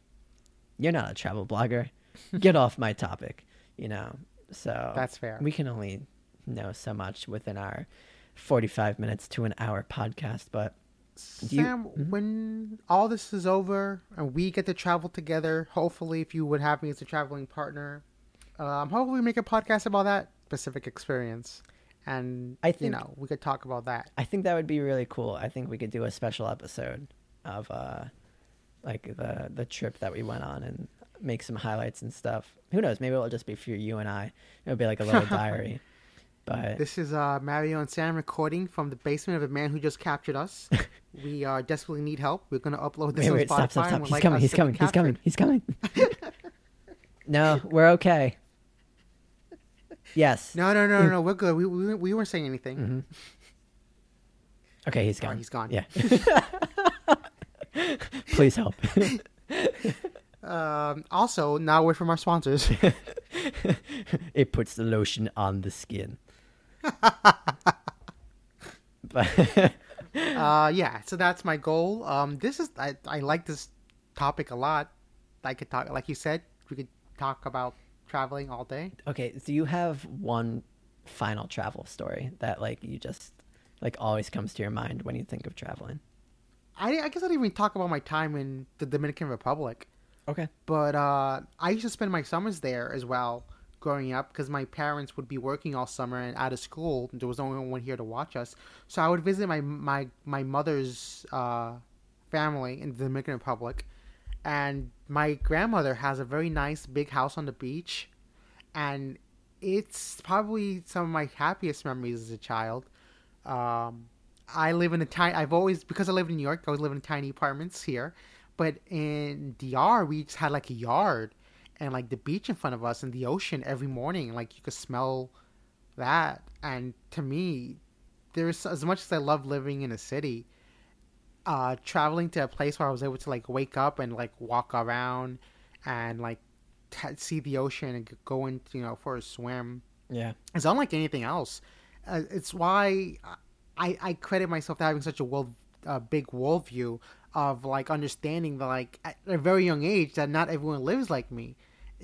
[SPEAKER 1] you're not a travel blogger. Get off my topic." You know. So
[SPEAKER 2] That's fair.
[SPEAKER 1] We can only know so much within our 45 minutes to an hour podcast, but do you-
[SPEAKER 2] Sam, when all this is over and we get to travel together, hopefully, if you would have me as a traveling partner, um, hopefully we make a podcast about that specific experience, and
[SPEAKER 1] I think, you
[SPEAKER 2] know we could talk about that.
[SPEAKER 1] I think that would be really cool. I think we could do a special episode of uh like the the trip that we went on and make some highlights and stuff. Who knows? Maybe it'll just be for you and I. It'll be like a little [laughs] diary. But
[SPEAKER 2] This is uh, Mario and Sam recording from the basement of a man who just captured us. [laughs] we uh, desperately need help. We're going to upload this
[SPEAKER 1] wait,
[SPEAKER 2] on
[SPEAKER 1] wait,
[SPEAKER 2] Spotify.
[SPEAKER 1] stop, stop,
[SPEAKER 2] and
[SPEAKER 1] stop.
[SPEAKER 2] we'd
[SPEAKER 1] He's
[SPEAKER 2] like
[SPEAKER 1] coming. He's
[SPEAKER 2] to be
[SPEAKER 1] coming. He's coming. He's [laughs] coming. no, we're okay. Yes.
[SPEAKER 2] No, no, no, no, no. We're good. We, we, we weren't saying anything.
[SPEAKER 1] Mhm. Okay, he's gone.
[SPEAKER 2] he's gone.
[SPEAKER 1] Yeah. [laughs] [laughs] Please help. [laughs]
[SPEAKER 2] Um, also, now word from our sponsors.
[SPEAKER 1] it puts the lotion on the skin. but
[SPEAKER 2] uh, yeah, so that's my goal. Um, this is I, I like this topic a lot. I could talk, like you said, we could talk about traveling all day.
[SPEAKER 1] okay, so you have one final travel story that like you just like always comes to your mind when you think of traveling.
[SPEAKER 2] I, I guess I didn't even talk about my time in the Dominican Republic,
[SPEAKER 1] Okay.
[SPEAKER 2] but uh, I used to spend my summers there as well growing up because my parents would be working all summer and out of school. There was no one here to watch us, so I would visit my my my mother's uh, family in the Dominican Republic, and my grandmother has a very nice big house on the beach, and it's probably some of my happiest memories as a child. Um, I live in a tiny. I've always because I live in New York. I always live in tiny apartments here, but in DR we just had like a yard and like the beach in front of us and the ocean every morning. Like you could smell that, and to me, there's as much as I love living in a city. Uh, traveling to a place where I was able to like wake up and like walk around and like t- see the ocean and go in, you know, for a swim
[SPEAKER 1] Yeah.
[SPEAKER 2] it's unlike anything else. Uh, it's why I, I credit myself to having such a world, uh, big worldview of like understanding that like at a very young age that not everyone lives like me.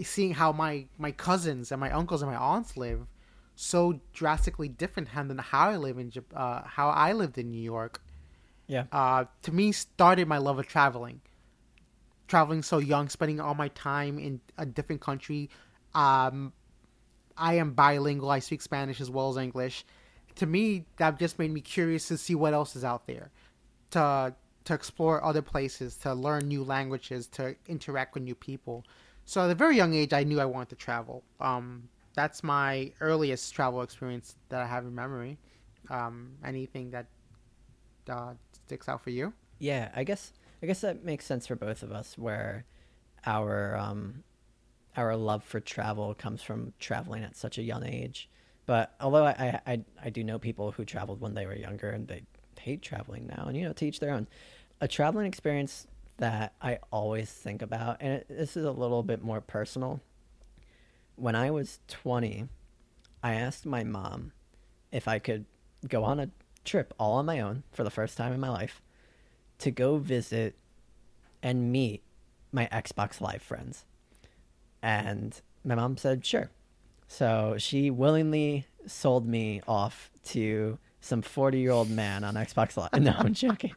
[SPEAKER 2] Seeing how my my cousins and my uncles and my aunts live, so drastically different than how I live in uh, how I lived in New York.
[SPEAKER 1] Yeah.
[SPEAKER 2] Uh, to me, started my love of traveling. Traveling so young, spending all my time in a different country. Um, I am bilingual. I speak Spanish as well as English. To me, that just made me curious to see what else is out there, to to explore other places, to learn new languages, to interact with new people. So at a very young age, I knew I wanted to travel. Um, that's my earliest travel experience that I have in memory. Um, anything that uh, sticks out for you?
[SPEAKER 1] Yeah, I guess I guess that makes sense for both of us where our um our love for travel comes from traveling at such a young age. But although I I, I, do know people who traveled when they were younger and they, they hate traveling now. And you know, to each their own. A traveling experience that I always think about, and it, this is a little bit more personal. When I was 20, I asked my mom if I could go on a trip all on my own for the first time in my life to go visit and meet my Xbox Live friends. And my mom said, sure. So she willingly sold me off to some 40 year old man on Xbox Live. [laughs] No, I'm joking.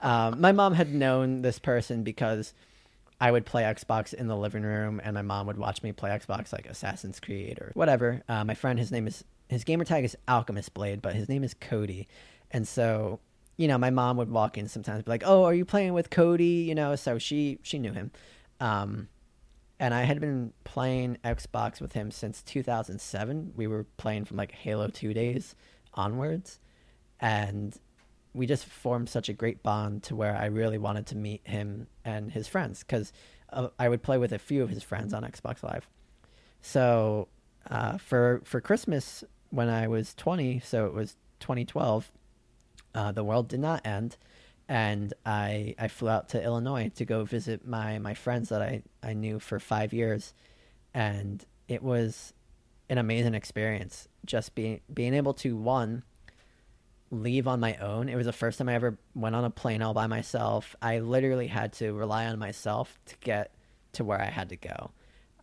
[SPEAKER 1] Um, my mom had known this person because I would play Xbox in the living room, and my mom would watch me play Xbox, like Assassin's Creed or whatever. Uh, my friend, his name is his gamer tag is Alchemist Blade, but his name is Cody, and so you know, my mom would walk in sometimes, be like, "Oh, are you playing with Cody?" You know, so she she knew him, um, and I had been playing Xbox with him since 2007. We were playing from like Halo Two days onwards, and we just formed such a great bond to where I really wanted to meet him and his friends because uh, I would play with a few of his friends on Xbox Live. So uh, for for Christmas when I was 20, so it was 2012 uh, the world did not end, and I I flew out to Illinois to go visit my my friends that I I knew for five years, and it was an amazing experience. Just being being able to one leave on my own. It was the first time I ever went on a plane all by myself. I literally had to rely on myself to get to where I had to go.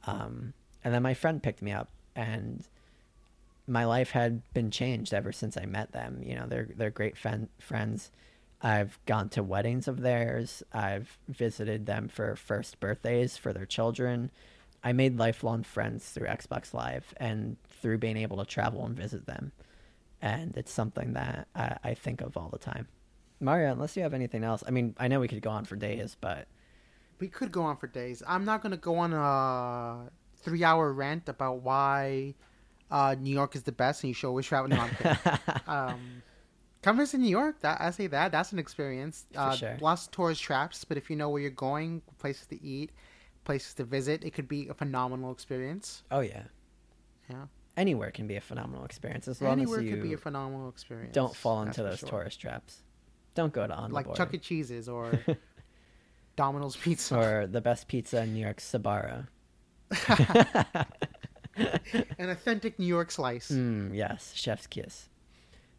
[SPEAKER 1] Um, and then my friend picked me up, and my life had been changed ever since I met them. You know, they're they're great friends. I've gone to weddings of theirs. I've visited them for first birthdays for their children. I made lifelong friends through Xbox Live and through being able to travel and visit them. And it's something that I, I think of all the time. Mario, unless you have anything else, I mean, I know we could go on for days, but
[SPEAKER 2] we could go on for days. I'm not going to go on a three hour rant about why uh, New York is the best, and you should always travel. No, [laughs] um, come visit New York. That, I say that that's an experience. Uh,
[SPEAKER 1] sure.
[SPEAKER 2] Lots of tourist traps, but if you know where you're going, places to eat, places to visit, it could be a phenomenal experience.
[SPEAKER 1] Oh yeah,
[SPEAKER 2] yeah.
[SPEAKER 1] Anywhere can be a phenomenal experience as long
[SPEAKER 2] Anywhere
[SPEAKER 1] as you
[SPEAKER 2] could be a phenomenal experience.
[SPEAKER 1] don't fall into those sure. tourist traps. Don't go to on
[SPEAKER 2] like Chuck E. Cheese's or [laughs] Domino's Pizza
[SPEAKER 1] or the best pizza in New York, Sbarro. [laughs] [laughs]
[SPEAKER 2] An authentic New York slice.
[SPEAKER 1] Mm, yes, chef's kiss.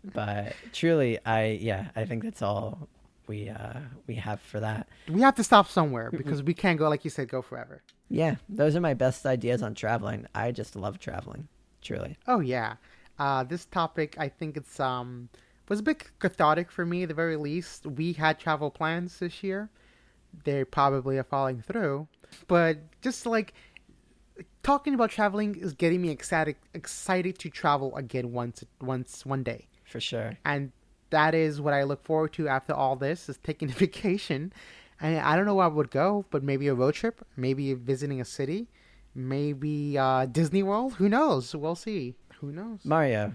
[SPEAKER 1] But truly, I yeah, I think that's all we uh we have for that.
[SPEAKER 2] We have to stop somewhere because we can't go like you said, go forever.
[SPEAKER 1] Yeah, those are my best ideas on traveling. I just love traveling, truly.
[SPEAKER 2] Oh yeah, uh, this topic I think it's um was a bit cathartic for me at the very least. We had travel plans this year. They probably are falling through, but just like talking about traveling is getting me excited excited to travel again once once one day.
[SPEAKER 1] For sure.
[SPEAKER 2] And that is what I look forward to after all this is taking [laughs] a vacation. And I don't know where I would go, but maybe a road trip, maybe visiting a city, maybe uh, Disney World. Who knows? We'll see. Who knows?
[SPEAKER 1] Mario,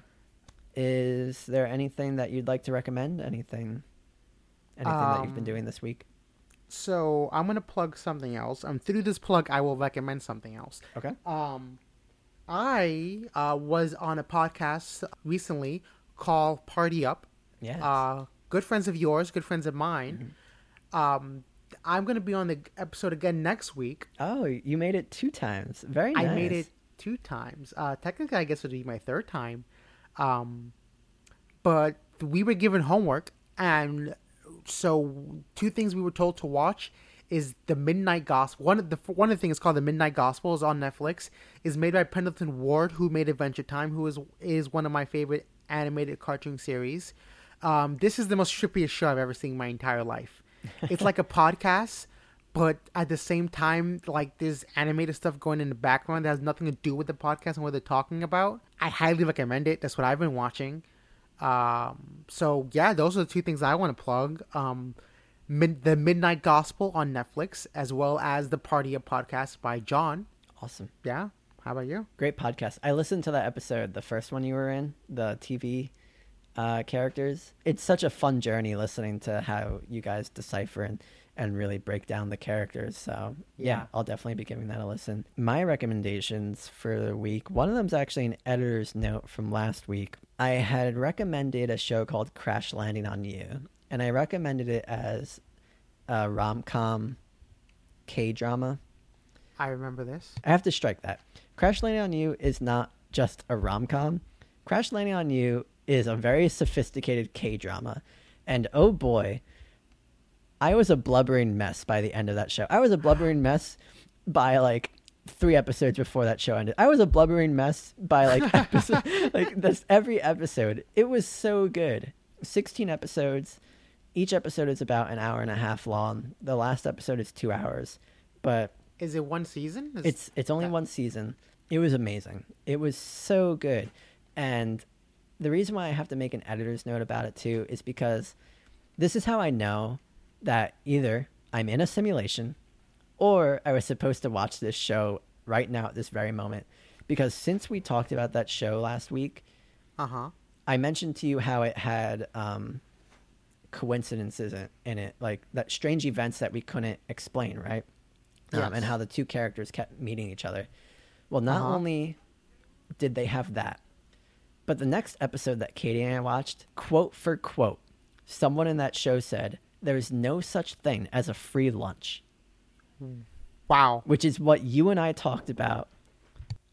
[SPEAKER 1] is there anything that you'd like to recommend? Anything, anything um, that you've been um, doing this week?
[SPEAKER 2] So I'm gonna plug something else. And through this plug, I will recommend something else.
[SPEAKER 1] Okay.
[SPEAKER 2] Um, I uh, was on a podcast recently called Party Up.
[SPEAKER 1] Yeah.
[SPEAKER 2] Uh, good friends of yours, good friends of mine. Mm-hmm. Um, I'm gonna be on the episode again next week.
[SPEAKER 1] Oh, you made it two times. Very nice.
[SPEAKER 2] I made it two times. Uh, technically, I guess it would be my third time. Um, but we were given homework, and so two things we were told to watch is the Midnight Gospel. One of the one of the things is called the Midnight Gospel is on Netflix. is made by Pendleton Ward, who made Adventure Time, who is is one of my favorite animated cartoon series. Um, this is the most trippiest show I've ever seen in my entire life. [laughs] It's like a podcast, but at the same time, like there's animated stuff going in the background that has nothing to do with the podcast and what they're talking about. I highly recommend it. That's what I've been watching. Um, so yeah, those are the two things I want to plug. Um, mid- the Midnight Gospel on Netflix, as well as the Party Up podcast by John.
[SPEAKER 1] Awesome.
[SPEAKER 2] Yeah. How about you?
[SPEAKER 1] Great podcast. I listened to that episode, the first one you were in, the TV uh, characters. It's such a fun journey listening to how you guys decipher and and really break down the characters. So yeah,
[SPEAKER 2] Yeah.
[SPEAKER 1] I'll definitely be giving that a listen. My recommendations for the week, one of them's actually an editor's note from last week. I had recommended a show called Crash Landing on You, and I recommended it as a rom com K drama.
[SPEAKER 2] I remember this.
[SPEAKER 1] I have to strike that. Crash Landing on You is not just a rom com. Crash Landing on You is a very sophisticated K drama. And oh boy, I was a blubbering mess by the end of that show. I was a blubbering mess by like three episodes before that show ended. I was a blubbering mess by like [laughs] episode, like this every episode. It was so good. 16 episodes. Each episode is about an hour and a half long. The last episode is 2 hours. But
[SPEAKER 2] Is it one season? Is-
[SPEAKER 1] it's it's only
[SPEAKER 2] that-
[SPEAKER 1] one season. It was amazing. It was so good. And the reason why I have to make an editor's note about it too is because this is how I know that either I'm in a simulation or I was supposed to watch this show right now at this very moment. Because since we talked about that show last week,
[SPEAKER 2] uh-huh.
[SPEAKER 1] I mentioned to you how it had um, coincidences in, in it, like that strange events that we couldn't explain, right? Um, and how the two characters kept meeting each other. Well, not
[SPEAKER 2] Uh-huh.
[SPEAKER 1] only did they have that, but the next episode that Katie and I watched, quote for quote, someone in that show said, "There's no such thing as a free lunch,"
[SPEAKER 2] Wow.
[SPEAKER 1] which is what you and I talked about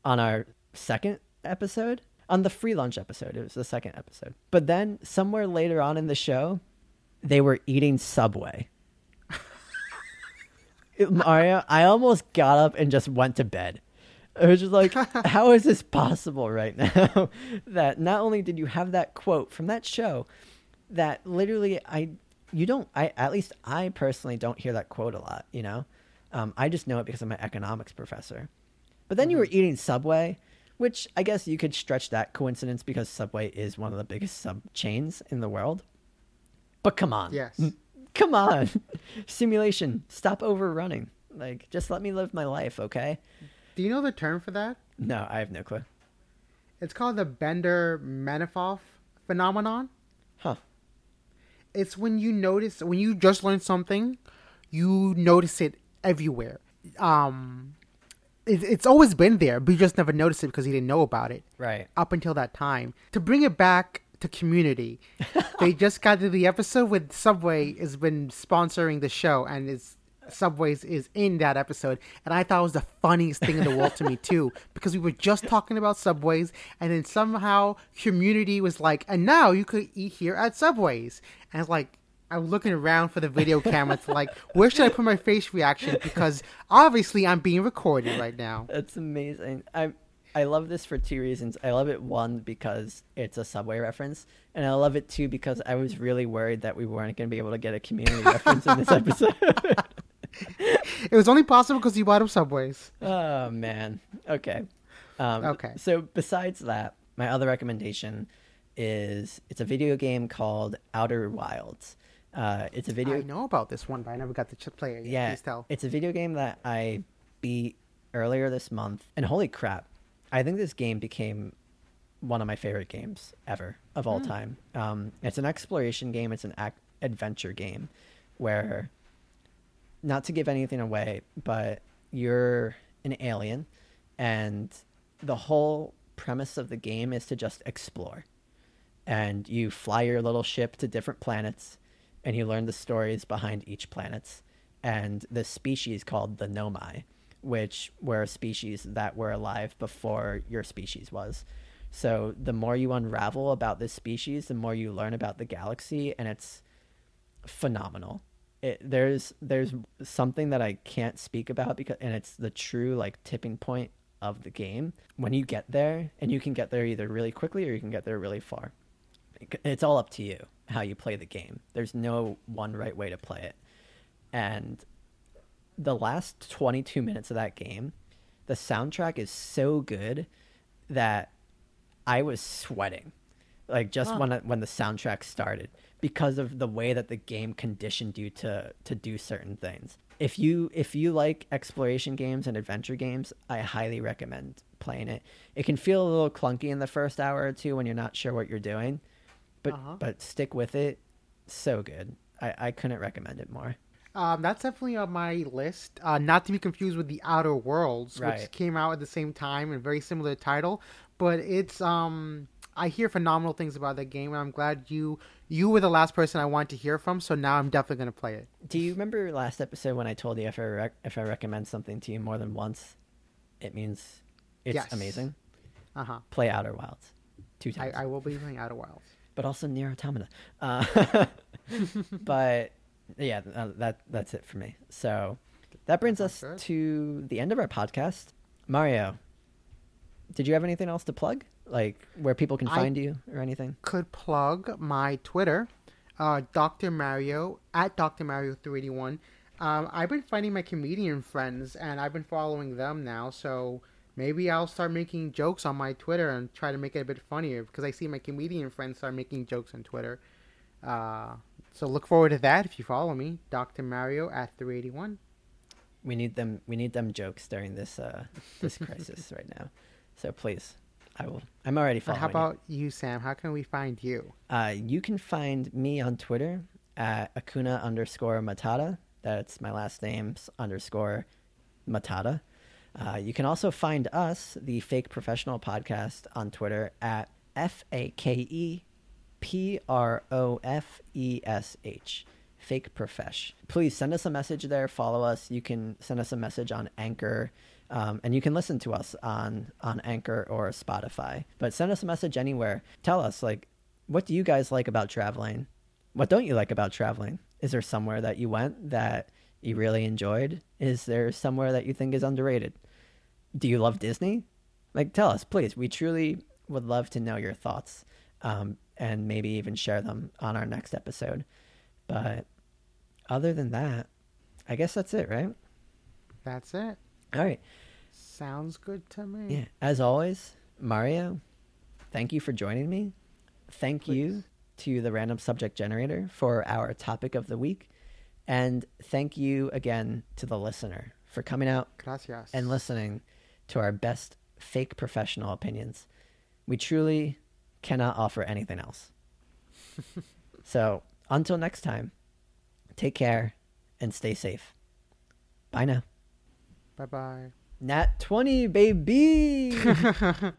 [SPEAKER 1] on our second episode. On the free lunch episode, it was the second episode. But then somewhere later on in the show, they were eating Subway. [laughs] It- Mario, I almost got up and just went to bed. I was just like, [laughs] how is this possible right now? [laughs] that not only did you have that quote from that show, that literally I, you don't, I at least I personally don't hear that quote a lot. You know, um, I just know it because I'm an economics professor. But then you were eating Subway, which I guess you could stretch that coincidence because Subway is one of the biggest sub chains in the world. But come on,
[SPEAKER 2] Yes.
[SPEAKER 1] come on, [laughs] simulation, stop overrunning. Like, just let me live my life, okay?
[SPEAKER 2] Do you know the term for that?
[SPEAKER 1] No, I have no clue.
[SPEAKER 2] It's called the Baader-Meinhof phenomenon.
[SPEAKER 1] Huh?
[SPEAKER 2] It's when you notice when you just learn something, you notice it everywhere. Um, it, it's always been there, but you just never noticed it because you didn't know about it
[SPEAKER 1] Right.
[SPEAKER 2] up until that time. To bring it back to Community, [laughs] they just got to the episode with Subway has been sponsoring the show, and is Subways is in that episode, and I thought it was the funniest thing in the world to me too, [laughs] because we were just talking about Subways, and then somehow Community was like, and now you could eat here at Subways, and it's like. I'm looking around for the video camera to like, where should I put my face reaction? Because obviously I'm being recorded right now.
[SPEAKER 1] That's amazing. I I love this for two reasons. I love it one because it's a Subway reference, and I love it two because I was really worried that we weren't going to be able to get a community reference in this [laughs] episode. [laughs] [laughs]
[SPEAKER 2] It was only possible because you bought up Subways.
[SPEAKER 1] oh man. Okay. Um,
[SPEAKER 2] Okay.
[SPEAKER 1] So besides that, my other recommendation is it's a video game called Outer Wilds. Uh, it's a video.
[SPEAKER 2] I know about this one, but I never got to play it.
[SPEAKER 1] Yeah,
[SPEAKER 2] Please tell.
[SPEAKER 1] it's a video game that I beat earlier this month, and holy crap, I think this game became one of my favorite games ever of all time. Um, it's an exploration game. It's an ac- adventure game where, not to give anything away, but you're an alien, and the whole premise of the game is to just explore. And you fly your little ship to different planets and you learn the stories behind each planet. And the species called the nomai which were a species that were alive before your species was. So the more you unravel about this species the more you learn about the galaxy and it's phenomenal it, there's there's something that i can't speak about because and it's the true like tipping point of the game when you get there and you can get there either really quickly or you can get there really far it's all up to you how you play the game. There's no one right way to play it. And the last 22 minutes of that game, the soundtrack is so good that I was sweating. Like just
[SPEAKER 2] Huh.
[SPEAKER 1] when when the soundtrack started because of the way that the game conditioned you to to do certain things. If you if you like exploration games and adventure games, I highly recommend playing it. It can feel a little clunky in the first hour or two when you're not sure what you're doing, but
[SPEAKER 2] Uh-huh.
[SPEAKER 1] but stick with it. So good. I, I couldn't recommend it more.
[SPEAKER 2] Um, that's definitely on my list. Uh, not to be confused with the Outer Worlds,
[SPEAKER 1] Right.
[SPEAKER 2] which came out at the same time and very similar title. But it's um, I hear phenomenal things about that game, and I'm glad you you were the last person I wanted to hear from. So now I'm definitely gonna play it.
[SPEAKER 1] Do you remember last episode when I told you if I rec- if I recommend something to you more than once, it means it's
[SPEAKER 2] Yes.
[SPEAKER 1] amazing?
[SPEAKER 2] Uh huh.
[SPEAKER 1] Play Outer Wilds two
[SPEAKER 2] I,
[SPEAKER 1] times,
[SPEAKER 2] I will be playing Outer Wilds.
[SPEAKER 1] but also NieR Automata. Uh, [laughs] but yeah, uh, that that's it for me. So that brings us
[SPEAKER 2] good.
[SPEAKER 1] to the end of our podcast. Mario, did you have anything else to plug? Like where people can
[SPEAKER 2] I-
[SPEAKER 1] find you or anything?
[SPEAKER 2] Could plug my Twitter, uh, Dr. Mario at Dr. Mario 381. Um, I've been finding my comedian friends, and I've been following them now. So maybe I'll start making jokes on my Twitter and try to make it a bit funnier because I see my comedian friends start making jokes on Twitter. Uh, so look forward to that if you follow me, Dr. Mario at 381.
[SPEAKER 1] We need them. We need them jokes during this uh, this crisis [laughs] right now. So please, I will. I'm already following.
[SPEAKER 2] how about you, Sam? How can we find you?
[SPEAKER 1] Uh, you can find me on Twitter at Akuna underscore Matata. That's my last name underscore Matata. Uh, you can also find us, the Fake Professional Podcast, on Twitter at F A K E P R O F E S H. Fake Profesh. Please send us a message there. Follow us. You can send us a message on Anchor, um, and you can listen to us on on Anchor or Spotify. But send us a message anywhere. Tell us like, what do you guys like about traveling? What don't you like about traveling? Is there somewhere that you went that you really enjoyed? Is there somewhere that you think is underrated? Do you love Disney? Like, tell us, please. We truly would love to know your thoughts um, and maybe even share them on our next episode. But other than that, I guess that's it, right?
[SPEAKER 2] That's it.
[SPEAKER 1] All right.
[SPEAKER 2] Sounds good to me.
[SPEAKER 1] Yeah. As always, Mario, thank you for joining me. Thank you to the random subject generator for our topic of the week. And thank you again to the listener for coming out
[SPEAKER 2] Gracias.
[SPEAKER 1] and listening to our best fake professional opinions. We truly cannot offer anything else. [laughs] so, until next time, take care and stay safe. Bye now.
[SPEAKER 2] Bye bye.
[SPEAKER 1] Nat 20, baby! [laughs]